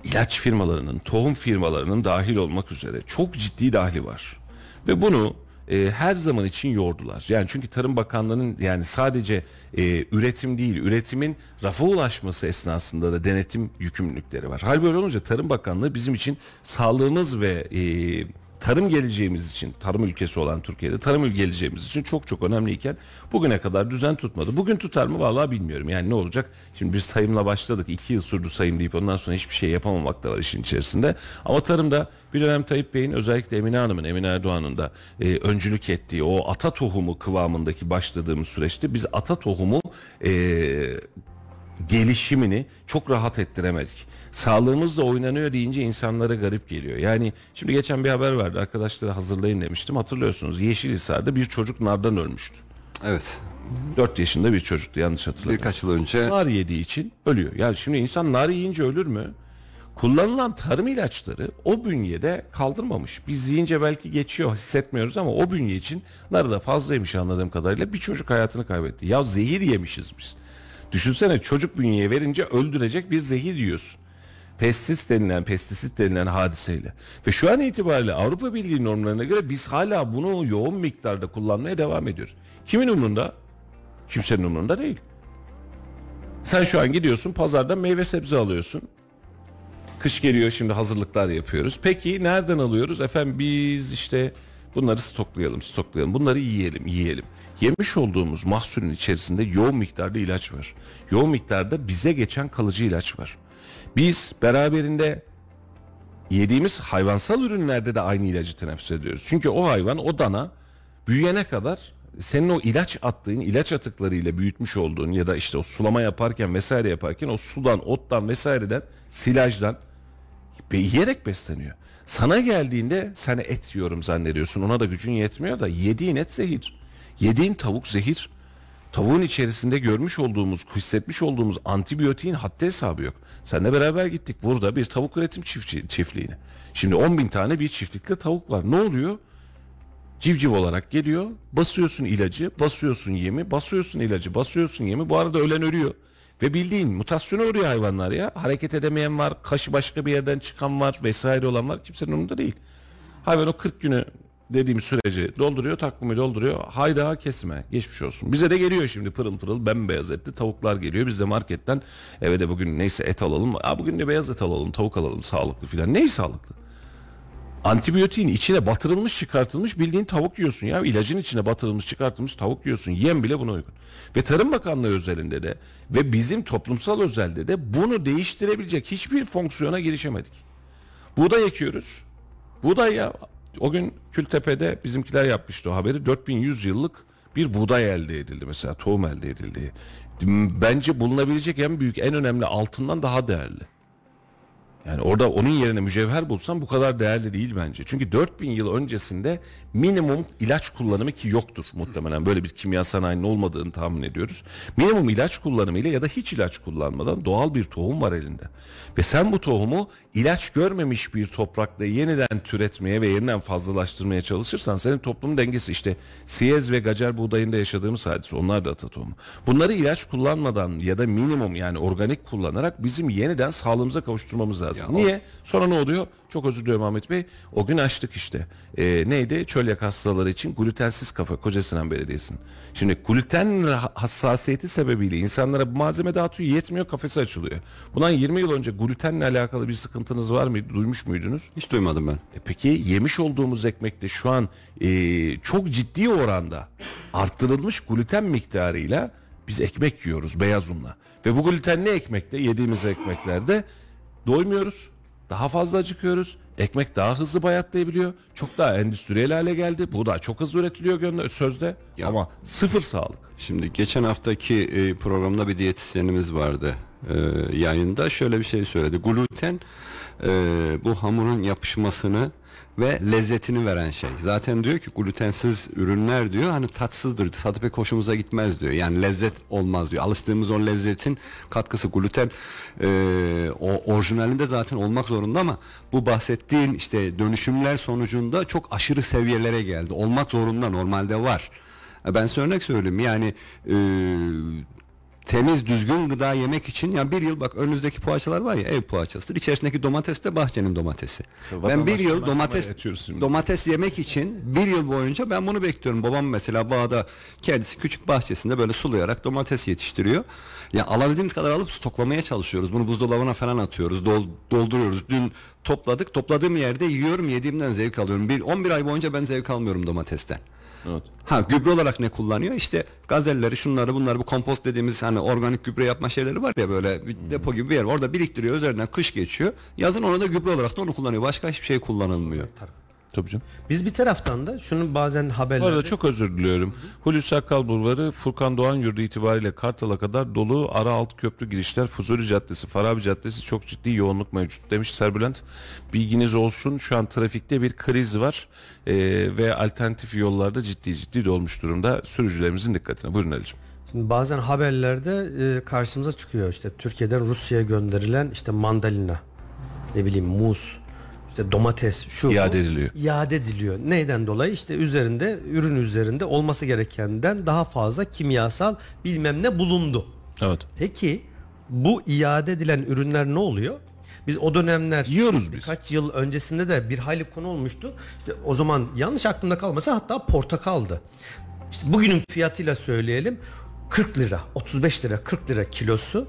ilaç firmalarının, tohum firmalarının dahil olmak üzere çok ciddi dahili var. Ve bunu e, her zaman için yordular. Yani çünkü Tarım Bakanlığı'nın yani sadece e, üretim değil, üretimin rafa ulaşması esnasında da denetim yükümlülükleri var. Hal böyle olunca Tarım Bakanlığı bizim için sağlığımız ve e, tarım geleceğimiz için, tarım ülkesi olan Türkiye'de tarım geleceğimiz için çok çok önemliyken bugüne kadar düzen tutmadı. Bugün tutar mı vallahi bilmiyorum. Yani ne olacak? Şimdi biz sayımla başladık. iki yıl sürdü sayım deyip ondan sonra hiçbir şey yapamamak da var işin içerisinde. Ama tarımda bir dönem Tayyip Bey'in özellikle Emine Hanım'ın, Emine Erdoğan'ın da e, öncülük ettiği o ata tohumu kıvamındaki başladığımız süreçte biz ata tohumu e, gelişimini çok rahat ettiremedik. Sağlığımızla oynanıyor deyince insanlara garip geliyor. Yani şimdi geçen bir haber verdi arkadaşları hazırlayın demiştim. Hatırlıyorsunuz Yeşilhisar'da bir çocuk nardan ölmüştü. Evet. 4 yaşında bir çocuktu yanlış hatırlamıyorum. Birkaç yıl önce Nar yediği için ölüyor. Yani şimdi insan nar yiyince ölür mü? Kullanılan tarım ilaçları o bünyede kaldırmamış. Biz yiyince belki geçiyor hissetmiyoruz ama o bünye için narı da fazlaymış anladığım kadarıyla bir çocuk hayatını kaybetti. Ya zehir yemişiz biz. Düşünsene çocuk bünyeye verince öldürecek bir zehir yiyorsun. Pestis denilen, pestisit denilen hadiseyle. Ve şu an itibariyle Avrupa Birliği normlarına göre biz hala bunu yoğun miktarda kullanmaya devam ediyoruz. Kimin umrunda? Kimsenin umrunda değil. Sen şu an gidiyorsun pazardan meyve sebze alıyorsun. Kış geliyor şimdi hazırlıklar yapıyoruz. Peki nereden alıyoruz? Efendim biz işte bunları stoklayalım, stoklayalım. Bunları yiyelim, yiyelim. Yemiş olduğumuz mahsulün içerisinde yoğun miktarda ilaç var. Yoğun miktarda bize geçen kalıcı ilaç var. Biz beraberinde yediğimiz hayvansal ürünlerde de aynı ilacı teneffüs ediyoruz. Çünkü o hayvan, o dana büyüyene kadar senin o ilaç attığın, ilaç atıklarıyla büyütmüş olduğun ya da işte o sulama yaparken vesaire yaparken o sudan, ottan vesaireden, silajdan ve yiyerek besleniyor. Sana geldiğinde sen et yiyorum zannediyorsun. Ona da gücün yetmiyor da yediğin et zehir. Yediğin tavuk zehir. Tavuğun içerisinde görmüş olduğumuz, hissetmiş olduğumuz antibiyotiğin haddi hesabı yok. Seninle beraber gittik burada bir tavuk üretim çiftçi, çiftliğine. Şimdi 10 bin tane bir çiftlikte tavuk var. Ne oluyor? Civciv olarak geliyor. Basıyorsun ilacı, basıyorsun yemi, basıyorsun ilacı, basıyorsun yemi. Bu arada ölen ölüyor. Ve bildiğin mutasyona uğruyor hayvanlar ya. Hareket edemeyen var, kaşı başka bir yerden çıkan var vesaire olan var. Kimsenin umurunda değil. Hayvan o 40 günü dediğim süreci dolduruyor, takvimi dolduruyor. Hayda kesme, geçmiş olsun. Bize de geliyor şimdi pırıl pırıl bembeyaz etli tavuklar geliyor. Biz de marketten eve de bugün neyse et alalım. Aa, bugün de beyaz et alalım, tavuk alalım sağlıklı filan. Neyi sağlıklı? Antibiyotiğin içine batırılmış çıkartılmış bildiğin tavuk yiyorsun ya. İlacın içine batırılmış çıkartılmış tavuk yiyorsun. Yem bile buna uygun. Ve Tarım Bakanlığı özelinde de ve bizim toplumsal özelde de bunu değiştirebilecek hiçbir fonksiyona girişemedik. Buğday ekiyoruz. Buğday ya o gün Kültepe'de bizimkiler yapmıştı o haberi. 4100 yıllık bir buğday elde edildi mesela tohum elde edildi. Bence bulunabilecek en büyük en önemli altından daha değerli. Yani orada onun yerine mücevher bulsam bu kadar değerli değil bence. Çünkü 4000 yıl öncesinde minimum ilaç kullanımı ki yoktur muhtemelen. Böyle bir kimya sanayinin olmadığını tahmin ediyoruz. Minimum ilaç kullanımıyla ya da hiç ilaç kullanmadan doğal bir tohum var elinde. Ve sen bu tohumu ilaç görmemiş bir toprakta yeniden türetmeye ve yeniden fazlalaştırmaya çalışırsan senin toplum dengesi işte siyez ve gacer buğdayında yaşadığımız hadise onlar da ata. Bunları ilaç kullanmadan ya da minimum yani organik kullanarak bizim yeniden sağlığımıza kavuşturmamız lazım. Ya Niye? Sonra ne oluyor? Çok özür diliyorum Ahmet Bey. O gün açtık işte. Ee, neydi? Çölyak hastaları için glutensiz kafa Kocasinan Belediyesi'nin. Şimdi gluten hassasiyeti sebebiyle insanlara bu malzeme dağıtıyor yetmiyor kafesi açılıyor. Bundan 20 yıl önce glutenle alakalı bir sıkıntınız var mıydı? Duymuş muydunuz? Hiç duymadım ben. E peki yemiş olduğumuz ekmekte şu an e, çok ciddi oranda arttırılmış gluten miktarıyla biz ekmek yiyoruz beyaz unla. Ve bu glutenli ekmekte yediğimiz ekmeklerde doymuyoruz. Daha fazla acıkıyoruz. Ekmek daha hızlı bayatlayabiliyor. Çok daha endüstriyel hale geldi. Bu da çok hızlı üretiliyor gönde- sözde. Ya. Ama sıfır sağlık. Şimdi geçen haftaki e, programda bir diyetisyenimiz vardı e, yayında şöyle bir şey söyledi. Gluten e, bu hamurun yapışmasını ve lezzetini veren şey. Zaten diyor ki glutensiz ürünler diyor hani tatsızdır. Tadı pek hoşumuza gitmez diyor. Yani lezzet olmaz diyor. Alıştığımız o lezzetin katkısı gluten e, o orijinalinde zaten olmak zorunda ama bu bahsettiğin işte dönüşümler sonucunda çok aşırı seviyelere geldi. Olmak zorunda normalde var. E, Ben size örnek söyleyeyim yani e, temiz düzgün gıda yemek için yani bir yıl bak önünüzdeki poğaçalar var ya ev poğaçasıdır. İçerisindeki domates de bahçenin domatesi. ben bir yıl domates domates yemek için bir yıl boyunca ben bunu bekliyorum. Babam mesela bağda kendisi küçük bahçesinde böyle sulayarak domates yetiştiriyor. Ya alabildiğimiz kadar alıp stoklamaya çalışıyoruz. Bunu buzdolabına falan atıyoruz. dol- dolduruyoruz. Dün topladık. Topladığım yerde yiyorum. Yediğimden zevk alıyorum. Bir 11 ay boyunca ben zevk almıyorum domatesten. Evet. Ha gübre olarak ne kullanıyor? İşte gazelleri, şunları, bunları bu kompost dediğimiz hani organik gübre yapma şeyleri var ya böyle bir depo gibi bir yer. Orada biriktiriyor. Üzerinden kış geçiyor. Yazın onu da gübre olarak da onu kullanıyor. Başka hiçbir şey kullanılmıyor. Tabii canım. Biz bir taraftan da şunu bazen Bu haberlerde arada çok özür diliyorum. Hulusi Akal Bulvarı Furkan Doğan Yurdu itibariyle Kartal'a kadar dolu ara alt köprü girişler Fuzuli Caddesi, Farabi Caddesi çok ciddi yoğunluk mevcut demiş Serbülent. Bilginiz olsun şu an trafikte bir kriz var Ee, ve alternatif yollarda ciddi ciddi dolmuş durumda. Sürücülerimizin dikkatine. Buyurun Ali'cim. Şimdi bazen haberlerde e, karşımıza çıkıyor işte Türkiye'den Rusya'ya gönderilen işte mandalina, ne bileyim muz, işte domates, şu bu, İade ediliyor. iade ediliyor. Neyden dolayı? İşte üzerinde ürün üzerinde olması gerekenden daha fazla kimyasal bilmem ne bulundu. Evet. Peki bu iade edilen ürünler ne oluyor? Biz o dönemler Yiyoruz biz. Kaç yıl öncesinde de bir hayli konu olmuştu. İşte o zaman yanlış aklımda kalmasa hatta portakaldı. İşte bugünün fiyatıyla söyleyelim 40 lira, 35 lira, 40 lira kilosu.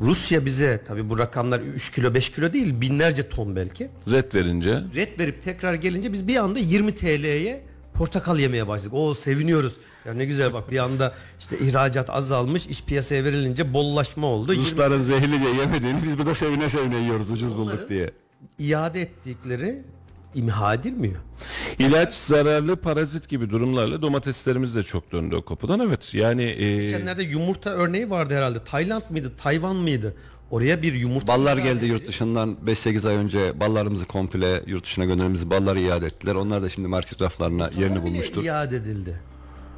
Rusya bize tabi bu rakamlar 3 kilo 5 kilo değil binlerce ton belki. Red verince Red verip tekrar gelince biz bir anda 20 TL'ye portakal yemeye başladık. O seviniyoruz. Ya ne güzel bak bir anda işte ihracat azalmış, iş piyasaya verilince bollaşma oldu. 20 Rusların zehirli diye yemediğini biz burada sevine sevine yiyoruz ucuz bulduk diye. iade ettikleri imha edilmiyor. ilaç zararlı parazit gibi durumlarla domateslerimiz de çok döndü o kapıdan. Evet yani e, Geçenlerde yumurta örneği vardı herhalde. Tayland mıydı, Tayvan mıydı? Oraya bir yumurta Ballar geldi yurt dışından 5-8 ay önce ballarımızı komple yurt dışına gönderdiğimiz balları iade ettiler. Onlar da şimdi market raflarına yerini Bile bulmuştur. iade edildi.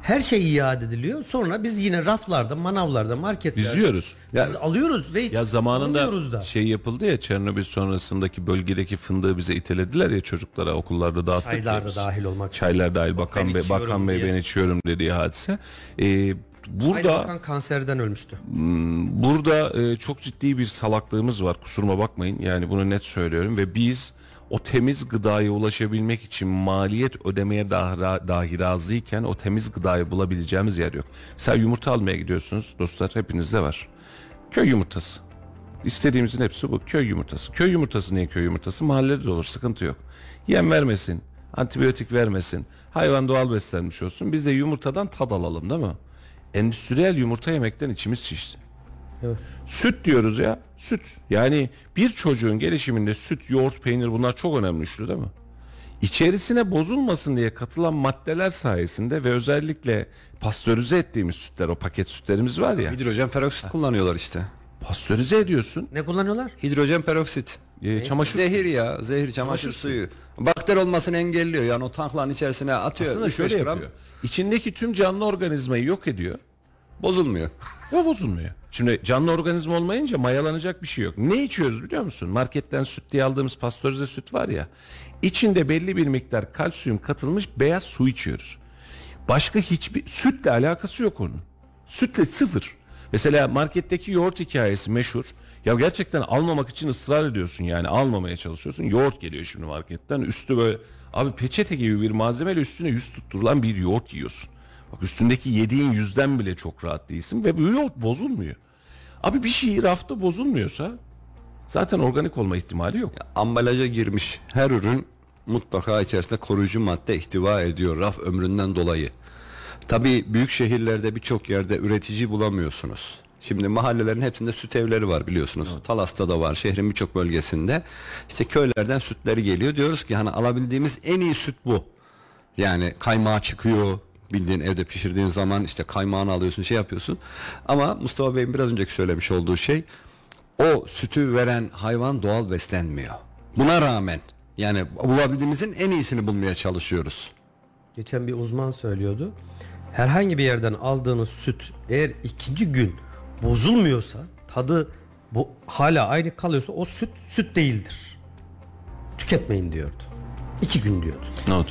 Her şey iade ediliyor. Sonra biz yine raflarda, manavlarda, marketlerde biz yiyoruz. biz alıyoruz ve Ya zamanında da. şey yapıldı ya Çernobil sonrasındaki bölgedeki fındığı bize itelediler ya çocuklara okullarda dağıttık. Çaylar ya da dahil olmak Çaylar dahil Bakan ben Bey, Bakan Bey ben içiyorum dediği hadise. Ee, Aynı burada bakan kanserden ölmüştü. burada e, çok ciddi bir salaklığımız var kusuruma bakmayın yani bunu net söylüyorum ve biz o temiz gıdaya ulaşabilmek için maliyet ödemeye dahi, razıyken o temiz gıdayı bulabileceğimiz yer yok. Mesela yumurta almaya gidiyorsunuz dostlar hepinizde var. Köy yumurtası. İstediğimizin hepsi bu. Köy yumurtası. Köy yumurtası niye köy yumurtası? Mahallede de olur sıkıntı yok. Yem vermesin, antibiyotik vermesin, hayvan doğal beslenmiş olsun. Biz de yumurtadan tad alalım değil mi? Endüstriyel yumurta yemekten içimiz şişti. Evet. Süt diyoruz ya. Süt. Yani bir çocuğun gelişiminde süt, yoğurt, peynir bunlar çok önemli üçlü değil mi? İçerisine bozulmasın diye katılan maddeler sayesinde ve özellikle pastörize ettiğimiz sütler, o paket sütlerimiz var ya. Hidrojen peroksit kullanıyorlar işte. Pastörize ediyorsun. Ne kullanıyorlar? Hidrojen peroksit. E, çamaşır Zehir ya, zehir çamaşır suyu. Bakteri olmasını engelliyor. Yani o tankların içerisine atıyor. aslında 3-5 şöyle gram, yapıyor. İçindeki tüm canlı organizmayı yok ediyor. Bozulmuyor. Ve bozulmuyor. Şimdi canlı organizma olmayınca mayalanacak bir şey yok. Ne içiyoruz biliyor musun? Marketten süt diye aldığımız pastörize süt var ya. İçinde belli bir miktar kalsiyum katılmış beyaz su içiyoruz. Başka hiçbir sütle alakası yok onun. Sütle sıfır. Mesela marketteki yoğurt hikayesi meşhur. Ya gerçekten almamak için ısrar ediyorsun yani almamaya çalışıyorsun. Yoğurt geliyor şimdi marketten üstü böyle abi peçete gibi bir malzemeyle üstüne yüz tutturulan bir yoğurt yiyorsun. Bak üstündeki yediğin yüzden bile çok rahat değilsin ve bu yoğurt bozulmuyor. Abi bir şey rafta bozulmuyorsa zaten organik olma ihtimali yok. Ambalaja girmiş her ürün mutlaka içerisinde koruyucu madde ihtiva ediyor raf ömründen dolayı. Tabii büyük şehirlerde birçok yerde üretici bulamıyorsunuz. Şimdi mahallelerin hepsinde süt evleri var biliyorsunuz. Talas'ta da var, şehrin birçok bölgesinde. İşte köylerden sütleri geliyor. Diyoruz ki hani alabildiğimiz en iyi süt bu. Yani kaymağı çıkıyor. Bildiğin evde pişirdiğin zaman işte kaymağını alıyorsun, şey yapıyorsun. Ama Mustafa Bey'in biraz önceki söylemiş olduğu şey o sütü veren hayvan doğal beslenmiyor. Buna rağmen yani bulabildiğimizin en iyisini bulmaya çalışıyoruz. Geçen bir uzman söylüyordu. Herhangi bir yerden aldığınız süt eğer ikinci gün bozulmuyorsa tadı bu hala aynı kalıyorsa o süt süt değildir. Tüketmeyin diyordu. İki gün diyordu. Ne oldu?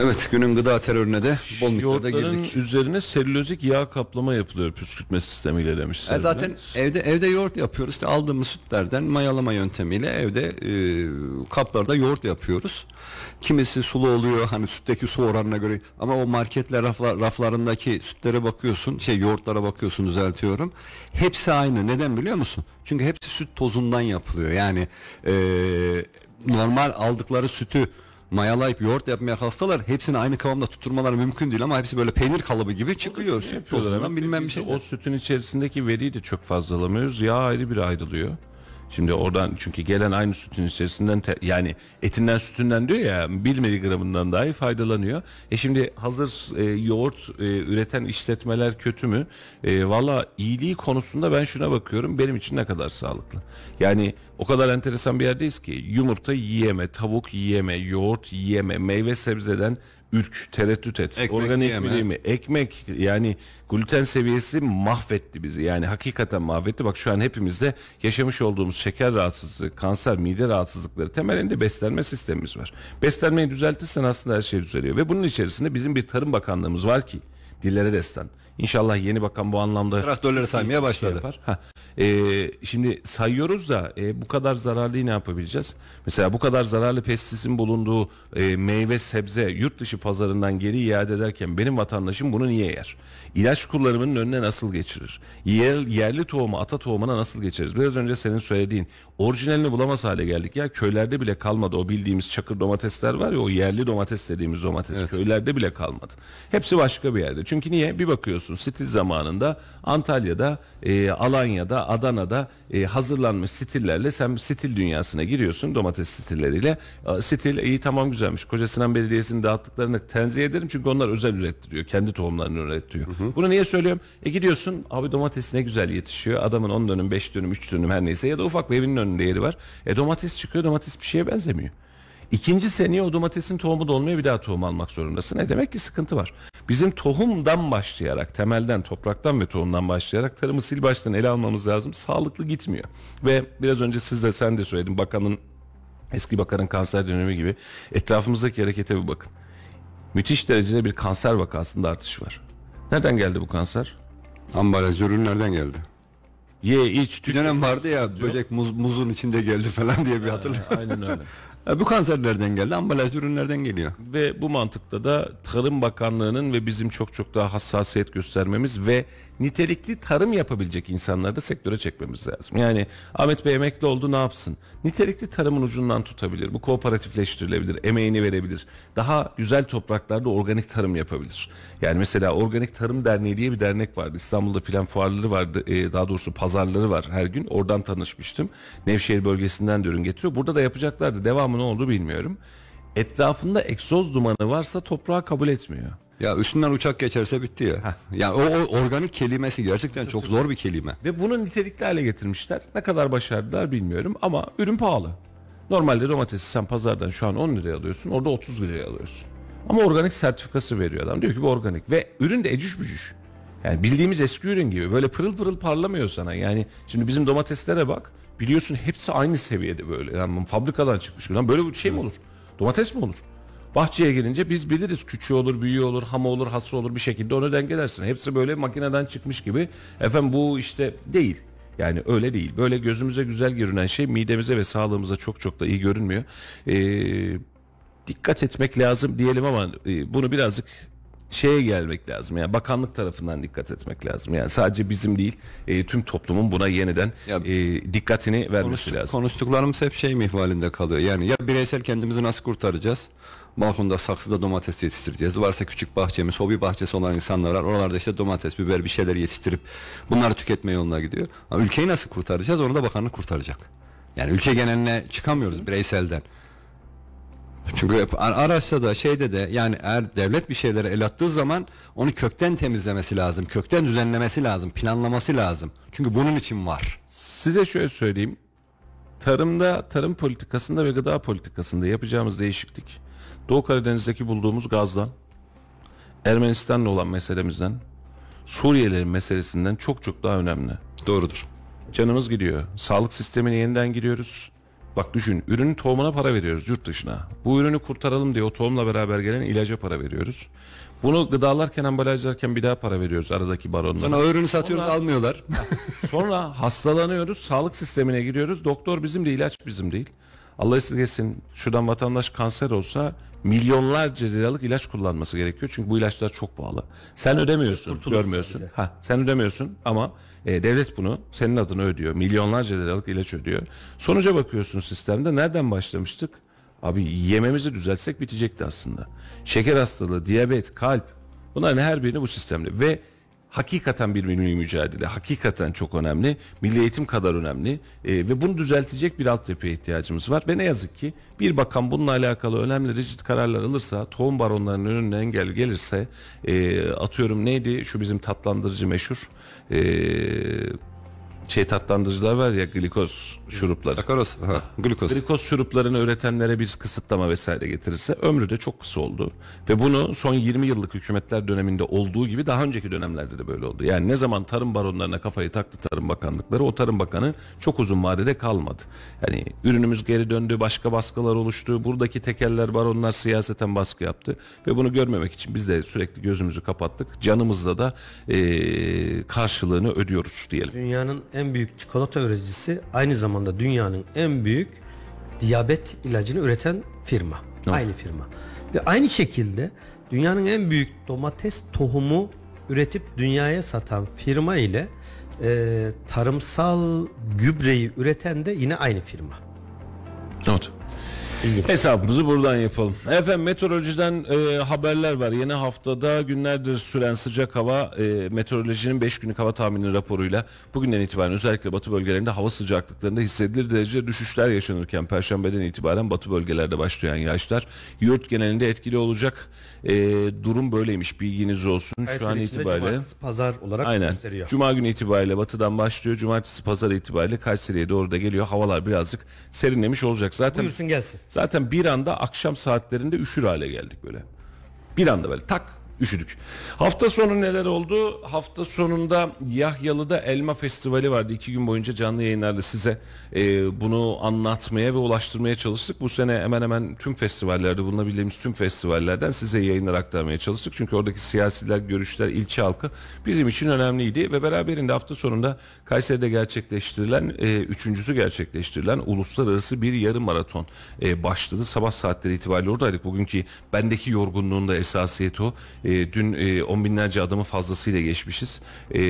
Evet günün gıda terörüne de bol miktarda Yoğurtların girdik. üzerine selülozik yağ kaplama yapılıyor püskürtme sistemiyle demiş. E zaten evde evde yoğurt yapıyoruz. İşte aldığımız sütlerden mayalama yöntemiyle evde e, kaplarda yoğurt yapıyoruz. Kimisi sulu oluyor hani sütteki su oranına göre ama o marketler rafla, raflarındaki sütlere bakıyorsun şey yoğurtlara bakıyorsun düzeltiyorum. Hepsi aynı. Neden biliyor musun? Çünkü hepsi süt tozundan yapılıyor. Yani e, normal aldıkları sütü mayalayıp yoğurt yapmaya kalksalar hepsini aynı kıvamda tutturmaları mümkün değil ama hepsi böyle peynir kalıbı gibi çıkıyor. Süt tozundan bilmem bir şey. O sütün içerisindeki veriyi de çok fazla alamıyoruz. Yağ ayrı bir ayrılıyor. Şimdi oradan çünkü gelen aynı sütün içerisinden te- yani etinden sütünden diyor ya 1 miligramından dahi faydalanıyor. E şimdi hazır e, yoğurt e, üreten işletmeler kötü mü? E, Valla iyiliği konusunda ben şuna bakıyorum benim için ne kadar sağlıklı. Yani o kadar enteresan bir yerdeyiz ki yumurta yiyeme, tavuk yiyeme, yoğurt yiyeme, meyve sebzeden ürk, tereddüt et. Ekmek organik yiyeme. mi değil mi? Ekmek yani gluten seviyesi mahvetti bizi. Yani hakikaten mahvetti. Bak şu an hepimizde yaşamış olduğumuz şeker rahatsızlığı, kanser, mide rahatsızlıkları temelinde beslenme sistemimiz var. Beslenmeyi düzeltirsen aslında her şey düzeliyor. Ve bunun içerisinde bizim bir Tarım Bakanlığımız var ki dillere destan. İnşallah yeni bakan bu anlamda Traktörleri saymaya başladı. yapar. Ha. Ee, şimdi sayıyoruz da e, bu kadar zararlıyı ne yapabileceğiz? Mesela bu kadar zararlı pestisitin bulunduğu e, meyve sebze yurt dışı pazarından geri iade ederken benim vatandaşım bunu niye yer? İlaç kullanımının önüne nasıl geçirir? Yer, yerli tohumu ata tohumuna nasıl geçiririz? Biraz önce senin söylediğin orijinalini bulamaz hale geldik ya köylerde bile kalmadı o bildiğimiz çakır domatesler var ya o yerli domates dediğimiz domates köylerde bile kalmadı. Hepsi başka bir yerde. Çünkü niye? Bir bakıyorsun stil zamanında Antalya'da, e, Alanya'da, Adana'da e, hazırlanmış stillerle sen stil dünyasına giriyorsun domates stilleriyle. E, Stil iyi tamam güzelmiş. Koca Sinan Belediyesi'nin dağıttıklarını tenzih ederim çünkü onlar özel ürettiriyor. Kendi tohumlarını üretiyor. Bunu niye söylüyorum? E gidiyorsun abi domates ne güzel yetişiyor. Adamın 10 dönüm, 5 dönüm, 3 dönüm her neyse ya da ufak bir evinin önünde yeri var. E domates çıkıyor domates bir şeye benzemiyor. İkinci seneye o domatesin tohumu da olmuyor bir daha tohum almak zorundasın. Ne demek ki sıkıntı var. Bizim tohumdan başlayarak, temelden, topraktan ve tohumdan başlayarak tarımı sil baştan ele almamız lazım. Sağlıklı gitmiyor. Ve biraz önce siz de sen de söyledin bakanın eski bakanın kanser dönemi gibi etrafımızdaki harekete bir bakın. Müthiş derecede bir kanser vakasında artış var. Nereden geldi bu kanser? Ambalaj ürünlerden geldi. Ye, iç, Bir tük. dönem vardı ya böcek muz, muzun içinde geldi falan diye bir hatırlıyorum. Aynen öyle. E, bu kanser nereden geldi? Ambalajlı ürünlerden geliyor. Ve bu mantıkta da Tarım Bakanlığı'nın ve bizim çok çok daha hassasiyet göstermemiz ve nitelikli tarım yapabilecek insanları da sektöre çekmemiz lazım. Yani Ahmet Bey emekli oldu ne yapsın? Nitelikli tarımın ucundan tutabilir. Bu kooperatifleştirilebilir, emeğini verebilir. Daha güzel topraklarda organik tarım yapabilir. Yani mesela Organik Tarım Derneği diye bir dernek vardı. İstanbul'da filan fuarları vardı. Ee, daha doğrusu pazarları var her gün. Oradan tanışmıştım. Nevşehir bölgesinden de ürün getiriyor. Burada da yapacaklardı. Devamı ne oldu bilmiyorum. Etrafında egzoz dumanı varsa toprağı kabul etmiyor. Ya üstünden uçak geçerse bitti ya. Ya o, o organik kelimesi gerçekten çok zor bir kelime. Ve bunu nitelikli hale getirmişler. Ne kadar başardılar bilmiyorum ama ürün pahalı. Normalde domatesi sen pazardan şu an 10 liraya alıyorsun. Orada 30 liraya alıyorsun. Ama organik sertifikası veriyor adam. Diyor ki bu organik. Ve ürün de ecüş bücüş. Yani bildiğimiz eski ürün gibi. Böyle pırıl pırıl parlamıyor sana. Yani şimdi bizim domateslere bak. Biliyorsun hepsi aynı seviyede böyle. Yani fabrikadan çıkmış. Lan böyle bir şey mi olur? Domates mi olur? Bahçeye girince biz biliriz küçüğü olur, büyüğü olur, hamı olur, hası olur bir şekilde onu dengelersin. Hepsi böyle makineden çıkmış gibi. Efendim bu işte değil. Yani öyle değil. Böyle gözümüze güzel görünen şey midemize ve sağlığımıza çok çok da iyi görünmüyor. Ee, dikkat etmek lazım diyelim ama e, bunu birazcık şeye gelmek lazım. Yani bakanlık tarafından dikkat etmek lazım. Yani sadece bizim değil, e, tüm toplumun buna yeniden Ya- e, dikkatini vermesi Konuş, lazım. konuştuklarımız hep şey mihvalinde kalıyor. Yani ya bireysel kendimizi nasıl kurtaracağız? Balkonda saksıda domates yetiştireceğiz. Varsa küçük bahçemiz, hobi bahçesi olan insanlar var. Oralarda işte domates, biber bir şeyler yetiştirip bunları tüketme yoluna gidiyor. Ha, ülkeyi nasıl kurtaracağız? Onu da bakanlık kurtaracak. Yani ülke geneline çıkamıyoruz bireyselden. Çünkü araçta da şeyde de yani eğer devlet bir şeylere el attığı zaman onu kökten temizlemesi lazım. Kökten düzenlemesi lazım. Planlaması lazım. Çünkü bunun için var. Size şöyle söyleyeyim. Tarımda, tarım politikasında ve gıda politikasında yapacağımız değişiklik Doğu Karadeniz'deki bulduğumuz gazdan, Ermenistan'la olan meselemizden, Suriyelilerin meselesinden çok çok daha önemli. Doğrudur. Canımız gidiyor. Sağlık sistemine yeniden giriyoruz. Bak düşün ürünün tohumuna para veriyoruz yurt dışına. Bu ürünü kurtaralım diye o tohumla beraber gelen ilaca para veriyoruz. Bunu gıdalarken ambalajlarken bir daha para veriyoruz aradaki baronlara. Sonra ürünü satıyoruz almıyorlar. Sonra hastalanıyoruz, sağlık sistemine giriyoruz. Doktor bizim de ilaç bizim değil. Allah esirgesin şuradan vatandaş kanser olsa milyonlarca liralık ilaç kullanması gerekiyor. Çünkü bu ilaçlar çok pahalı. Sen ödemiyorsun, görmüyorsun. Ha, sen ödemiyorsun ama e, devlet bunu senin adına ödüyor. Milyonlarca liralık ilaç ödüyor. Sonuca bakıyorsun sistemde. Nereden başlamıştık? Abi yememizi düzeltsek bitecekti aslında. Şeker hastalığı, diyabet, kalp bunların her birini bu sistemde ve hakikaten bir milli mücadele. Hakikaten çok önemli. Milli eğitim kadar önemli. Ee, ve bunu düzeltecek bir altyapıya ihtiyacımız var. Ve ne yazık ki bir bakan bununla alakalı önemli rigid kararlar alırsa, tohum baronlarının önüne engel gelirse, e, atıyorum neydi şu bizim tatlandırıcı meşhur, e, şey tatlandırıcılar var ya glikoz şurupları. Sakaros, ha, glukoz. Glikoz şuruplarını üretenlere bir kısıtlama vesaire getirirse ömrü de çok kısa oldu. Ve bunu son 20 yıllık hükümetler döneminde olduğu gibi daha önceki dönemlerde de böyle oldu. Yani ne zaman tarım baronlarına kafayı taktı tarım bakanlıkları o tarım bakanı çok uzun vadede kalmadı. Yani ürünümüz geri döndü başka baskılar oluştu. Buradaki tekeller baronlar siyaseten baskı yaptı. Ve bunu görmemek için biz de sürekli gözümüzü kapattık. Canımızla da eee, karşılığını ödüyoruz diyelim. Dünyanın en büyük çikolata üreticisi aynı zamanda dünyanın en büyük diyabet ilacını üreten firma. Aynı firma. Ve aynı şekilde dünyanın en büyük domates tohumu üretip dünyaya satan firma ile e, tarımsal gübreyi üreten de yine aynı firma. Not. İlginç. Hesabımızı buradan yapalım. Efendim meteorolojiden e, haberler var. Yeni haftada günlerdir süren sıcak hava e, meteorolojinin 5 günlük hava tahmini raporuyla bugünden itibaren özellikle batı bölgelerinde hava sıcaklıklarında hissedilir derece düşüşler yaşanırken perşembeden itibaren batı bölgelerde başlayan yağışlar yurt genelinde etkili olacak. E, durum böyleymiş bilginiz olsun. Şu an itibariyle pazar olarak Aynen. gösteriyor. Cuma günü itibariyle batıdan başlıyor. Cumartesi pazar itibariyle Kayseri'ye doğru da geliyor. Havalar birazcık serinlemiş olacak. Zaten Buyursun gelsin. Zaten bir anda akşam saatlerinde üşür hale geldik böyle. Bir anda böyle tak Üşüdük. Hafta sonu neler oldu? Hafta sonunda Yahyalı'da Elma Festivali vardı. İki gün boyunca canlı yayınlarla size e, bunu anlatmaya ve ulaştırmaya çalıştık. Bu sene hemen hemen tüm festivallerde bulunabildiğimiz tüm festivallerden size yayınlar aktarmaya çalıştık. Çünkü oradaki siyasiler, görüşler, ilçe halkı bizim için önemliydi. Ve beraberinde hafta sonunda Kayseri'de gerçekleştirilen, e, üçüncüsü gerçekleştirilen uluslararası bir yarım maraton e, başladı. Sabah saatleri itibariyle oradaydık. Bugünkü bendeki yorgunluğun da esasiyeti o. E, dün e, on binlerce adamı fazlasıyla geçmişiz. E,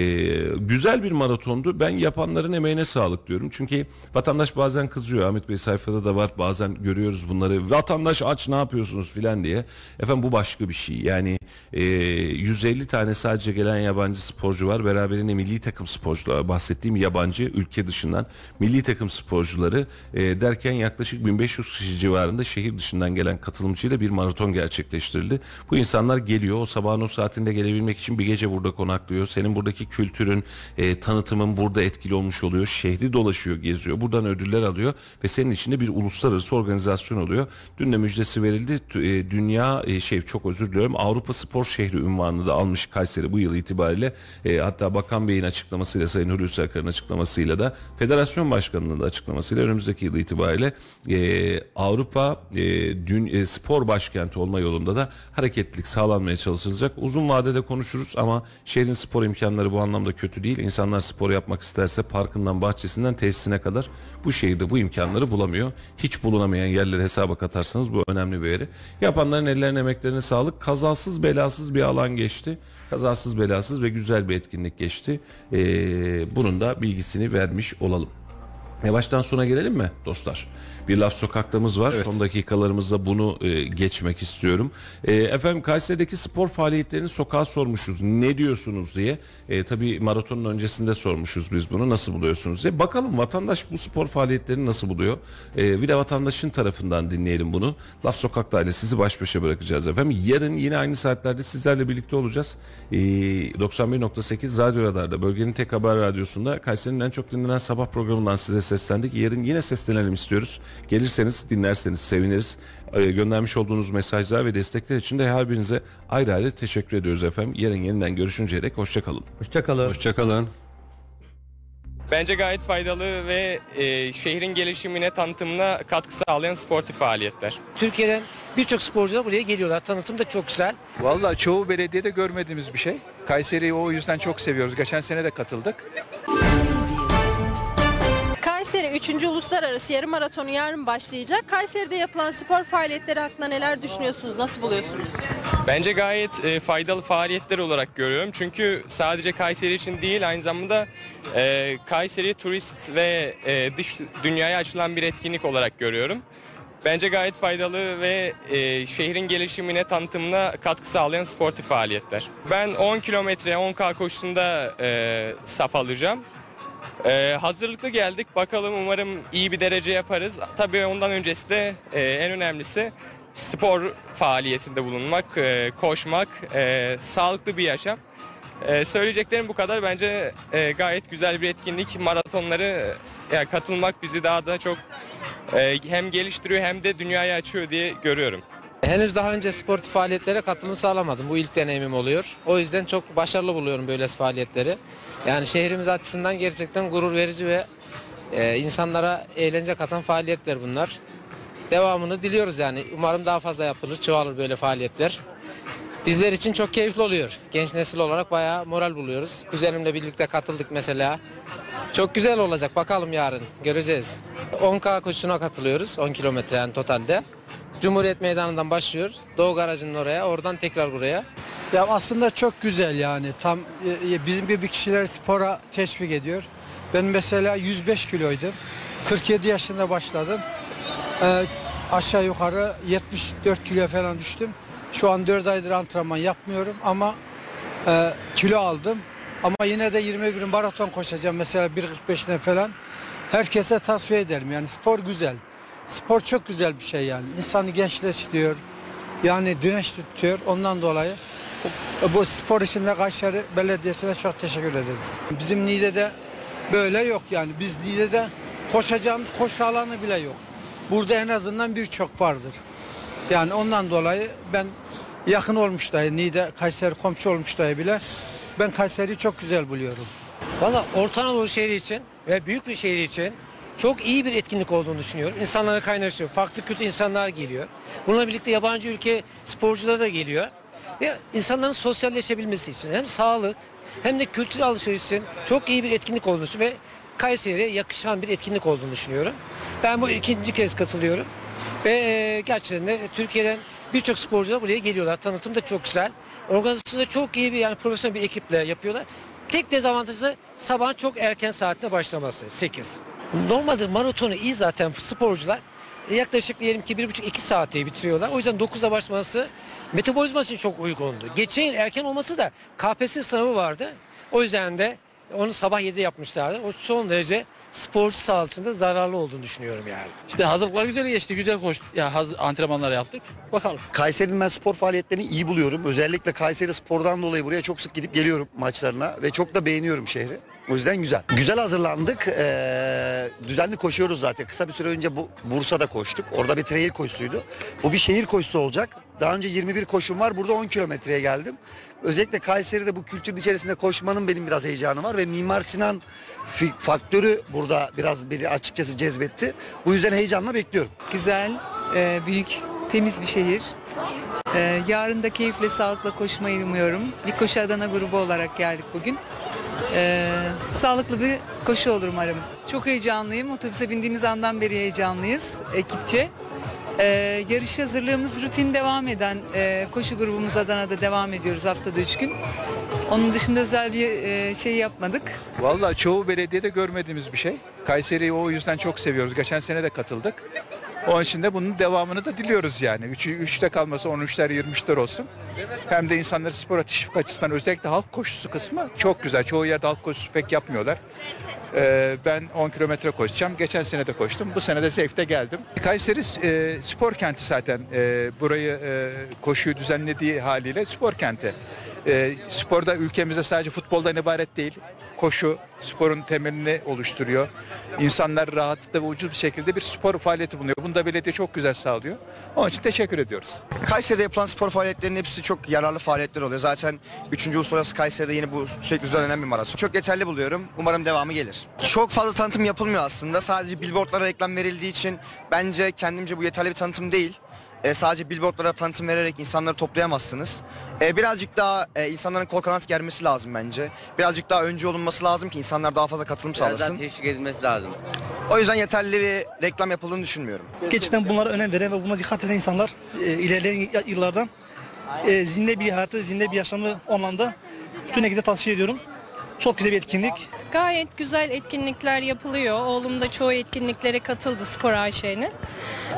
güzel bir maratondu. Ben yapanların emeğine sağlık diyorum. Çünkü vatandaş bazen kızıyor. Ahmet Bey sayfada da var. Bazen görüyoruz bunları. Vatandaş aç ne yapıyorsunuz filan diye. Efendim bu başka bir şey. Yani e, 150 tane sadece gelen yabancı sporcu var. Beraberinde milli takım sporcuları bahsettiğim yabancı ülke dışından milli takım sporcuları e, derken yaklaşık 1500 kişi civarında şehir dışından gelen katılımcıyla bir maraton gerçekleştirildi. Bu insanlar geliyor o sabahın o saatinde gelebilmek için bir gece burada konaklıyor. Senin buradaki kültürün, e, tanıtımın burada etkili olmuş oluyor. Şehri dolaşıyor, geziyor. Buradan ödüller alıyor ve senin içinde bir uluslararası organizasyon oluyor. Dün de müjdesi verildi. E, dünya e, şey çok özür diliyorum. Avrupa Spor Şehri unvanını da almış Kayseri bu yıl itibariyle. E, hatta Bakan Bey'in açıklamasıyla Sayın Hulusi Akar'ın açıklamasıyla da Federasyon Başkanı'nın da açıklamasıyla önümüzdeki yıl itibariyle e, Avrupa e, dün e, spor başkenti olma yolunda da hareketlilik sağlanmaya çalışılacak. Uzun vadede konuşuruz ama şehrin spor imkanları bu anlamda kötü değil. İnsanlar spor yapmak isterse parkından, bahçesinden, tesisine kadar bu şehirde bu imkanları bulamıyor. Hiç bulunamayan yerleri hesaba katarsanız bu önemli bir yeri. Yapanların ellerine emeklerine sağlık. Kazasız belasız bir alan geçti. Kazasız belasız ve güzel bir etkinlik geçti. Ee, bunun da bilgisini vermiş olalım. Yavaştan sona gelelim mi dostlar? Bir laf sokaktamız var. Son dakikalarımızda bunu e, geçmek istiyorum. E, efendim Kayseri'deki spor faaliyetlerini sokağa sormuşuz. Ne diyorsunuz diye. E, tabii maratonun öncesinde sormuşuz biz bunu. Nasıl buluyorsunuz diye. Bakalım vatandaş bu spor faaliyetlerini nasıl buluyor? E, bir de vatandaşın tarafından dinleyelim bunu. Laf sokakta ile sizi baş başa bırakacağız efendim. Yarın yine aynı saatlerde sizlerle birlikte olacağız. E, 91.8 Radyo Radar'da bölgenin tek haber radyosunda Kayseri'nin en çok dinlenen sabah programından size seslendik. Yarın yine seslenelim istiyoruz. Gelirseniz dinlerseniz seviniriz. Ee, göndermiş olduğunuz mesajlar ve destekler için de her birinize ayrı ayrı teşekkür ediyoruz efendim. Yarın yeniden görüşünceye dek hoşçakalın. Hoşçakalın. Hoşçakalın. Bence gayet faydalı ve e, şehrin gelişimine, tanıtımına katkı sağlayan sportif faaliyetler. Türkiye'den birçok sporcular buraya geliyorlar. Tanıtım da çok güzel. Vallahi çoğu belediyede görmediğimiz bir şey. Kayseri'yi o yüzden çok seviyoruz. Geçen sene de katıldık. Kayseri 3. Uluslararası Yarım Maratonu yarın başlayacak. Kayseri'de yapılan spor faaliyetleri hakkında neler düşünüyorsunuz? Nasıl buluyorsunuz? Bence gayet e, faydalı faaliyetler olarak görüyorum. Çünkü sadece Kayseri için değil aynı zamanda e, Kayseri turist ve e, dış dünyaya açılan bir etkinlik olarak görüyorum. Bence gayet faydalı ve e, şehrin gelişimine, tanıtımına katkı sağlayan sportif faaliyetler. Ben 10 kilometre 10K koşusunda e, saf alacağım. Ee, hazırlıklı geldik. Bakalım umarım iyi bir derece yaparız. Tabii ondan öncesi de e, en önemlisi spor faaliyetinde bulunmak, e, koşmak, e, sağlıklı bir yaşam. E, söyleyeceklerim bu kadar. Bence e, gayet güzel bir etkinlik. Maratonları e, yani katılmak bizi daha da çok e, hem geliştiriyor hem de dünyaya açıyor diye görüyorum. Henüz daha önce sportif faaliyetlere katılım sağlamadım. Bu ilk deneyimim oluyor. O yüzden çok başarılı buluyorum böyle faaliyetleri. Yani şehrimiz açısından gerçekten gurur verici ve e, insanlara eğlence katan faaliyetler bunlar. Devamını diliyoruz yani. Umarım daha fazla yapılır, çoğalır böyle faaliyetler. Bizler için çok keyifli oluyor. Genç nesil olarak bayağı moral buluyoruz. Kuzenimle birlikte katıldık mesela. Çok güzel olacak bakalım yarın göreceğiz. 10K koşusuna katılıyoruz 10 kilometre yani totalde. Cumhuriyet Meydanı'ndan başlıyor. Doğu Garajı'nın oraya oradan tekrar buraya. Ya aslında çok güzel yani. Tam e, e, bizim gibi kişiler spora teşvik ediyor. Ben mesela 105 kiloydum. 47 yaşında başladım. Ee, aşağı yukarı 74 kilo falan düştüm. Şu an 4 aydır antrenman yapmıyorum ama e, kilo aldım. Ama yine de 21 maraton koşacağım mesela 1.45'ine falan. Herkese tavsiye ederim yani spor güzel. Spor çok güzel bir şey yani. İnsanı gençleştiriyor. Yani direnç tutuyor. Ondan dolayı bu spor içinde Kayseri Belediyesi'ne çok teşekkür ederiz. Bizim Niğde'de böyle yok yani. Biz Niğde'de koşacağımız koşu alanı bile yok. Burada en azından birçok vardır. Yani ondan dolayı ben yakın olmuş dahi. Niğde, Kayseri komşu olmuş dahi bile. Ben Kayseri'yi çok güzel buluyorum. Valla Orta Anadolu şehri için ve büyük bir şehir için çok iyi bir etkinlik olduğunu düşünüyorum. İnsanlara kaynaşıyor. Farklı kültür insanlar geliyor. Bununla birlikte yabancı ülke sporcuları da geliyor. Ve insanların sosyalleşebilmesi için hem sağlık hem de kültür alışveriş için çok iyi bir etkinlik olduğunu. Ve Kayseri'ye yakışan bir etkinlik olduğunu düşünüyorum. Ben bu ikinci kez katılıyorum. Ve e, gerçekten de Türkiye'den birçok sporcular buraya geliyorlar. Tanıtım da çok güzel. Organizasyonu da çok iyi bir yani profesyonel bir ekiple yapıyorlar. Tek dezavantajı sabah çok erken saatte başlaması 8. Normalde maratonu iyi zaten sporcular. E, Yaklaşık diyelim ki 1,5-2 saatte bitiriyorlar. O yüzden 9'da başlaması metabolizma için çok uygundu. Geçen yıl erken olması da KPSS sınavı vardı. O yüzden de onu sabah 7'de yapmışlardı. O son derece sporcu sağlığında zararlı olduğunu düşünüyorum yani. İşte hazırlıklar güzel geçti. Güzel koş ya haz antrenmanlar yaptık. Bakalım. Kayseri'nin ben spor faaliyetlerini iyi buluyorum. Özellikle Kayseri Spor'dan dolayı buraya çok sık gidip geliyorum maçlarına ve çok da beğeniyorum şehri. O yüzden güzel. Güzel hazırlandık. Ee, düzenli koşuyoruz zaten. Kısa bir süre önce bu Bursa'da koştuk. Orada bir trail koşusuydu. Bu bir şehir koşusu olacak. Daha önce 21 koşum var. Burada 10 kilometreye geldim. Özellikle Kayseri'de bu kültürün içerisinde koşmanın benim biraz heyecanı var ve Mimar Sinan faktörü burada biraz beni açıkçası cezbetti. Bu yüzden heyecanla bekliyorum. Güzel, e, büyük, temiz bir şehir. E, yarın da keyifle, sağlıkla koşmayı umuyorum. Bir koşu Adana grubu olarak geldik bugün. E, sağlıklı bir koşu olur umarım. Çok heyecanlıyım. Otobüse bindiğimiz andan beri heyecanlıyız ekipçe. E, yarış hazırlığımız rutin devam eden e, koşu grubumuz Adana'da devam ediyoruz haftada üç gün. Onun dışında özel bir e, şey yapmadık. Vallahi çoğu belediyede görmediğimiz bir şey. Kayseri'yi o yüzden çok seviyoruz. Geçen sene de katıldık. Onun için de bunun devamını da diliyoruz yani. 3'ü 3'te kalması 13'ler 23'ler olsun. Hem de insanları spora teşvik açısından özellikle halk koşusu kısmı çok güzel. Çoğu yerde halk koşusu pek yapmıyorlar. Ee, ben 10 kilometre koşacağım. Geçen sene de koştum. Bu sene de zevkte geldim. Kayseri e, spor kenti zaten. E, burayı e, koşuyu düzenlediği haliyle spor kenti. E, sporda ülkemizde sadece futboldan ibaret değil. Koşu sporun temelini oluşturuyor. İnsanlar rahatlıkla ve ucuz bir şekilde bir spor faaliyeti bulunuyor. Bunu da belediye çok güzel sağlıyor. Onun için teşekkür ediyoruz. Kayseri'de yapılan spor faaliyetlerinin hepsi çok yararlı faaliyetler oluyor. Zaten 3. Uluslararası Kayseri'de yine bu sürekli düzenlenen bir maraton. Çok yeterli buluyorum. Umarım devamı gelir. Çok fazla tanıtım yapılmıyor aslında. Sadece billboardlara reklam verildiği için bence kendimce bu yeterli bir tanıtım değil. E, sadece billboardlara tanıtım vererek insanları toplayamazsınız. E, birazcık daha e, insanların kol kanat germesi lazım bence. Birazcık daha öncü olunması lazım ki insanlar daha fazla katılım sağlasın. teşvik edilmesi lazım. O yüzden yeterli bir reklam yapıldığını düşünmüyorum. Gerçekten bunlara önem veren ve buna dikkat eden insanlar e, ilerleyen yıllardan e, zinde bir hayatı, zinde bir yaşamı anlamda bütün herkese tavsiye ediyorum. Çok güzel bir etkinlik. Gayet güzel etkinlikler yapılıyor. Oğlum da çoğu etkinliklere katıldı Spor Ayşe'nin.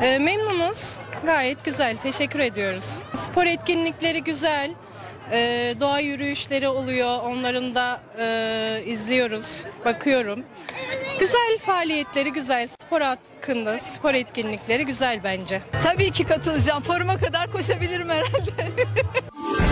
Ee, memnunuz. Gayet güzel. Teşekkür ediyoruz. Spor etkinlikleri güzel. Ee, doğa yürüyüşleri oluyor. Onların da e, izliyoruz. Bakıyorum. Güzel faaliyetleri güzel. Spor hakkında spor etkinlikleri güzel bence. Tabii ki katılacağım. Foruma kadar koşabilirim herhalde.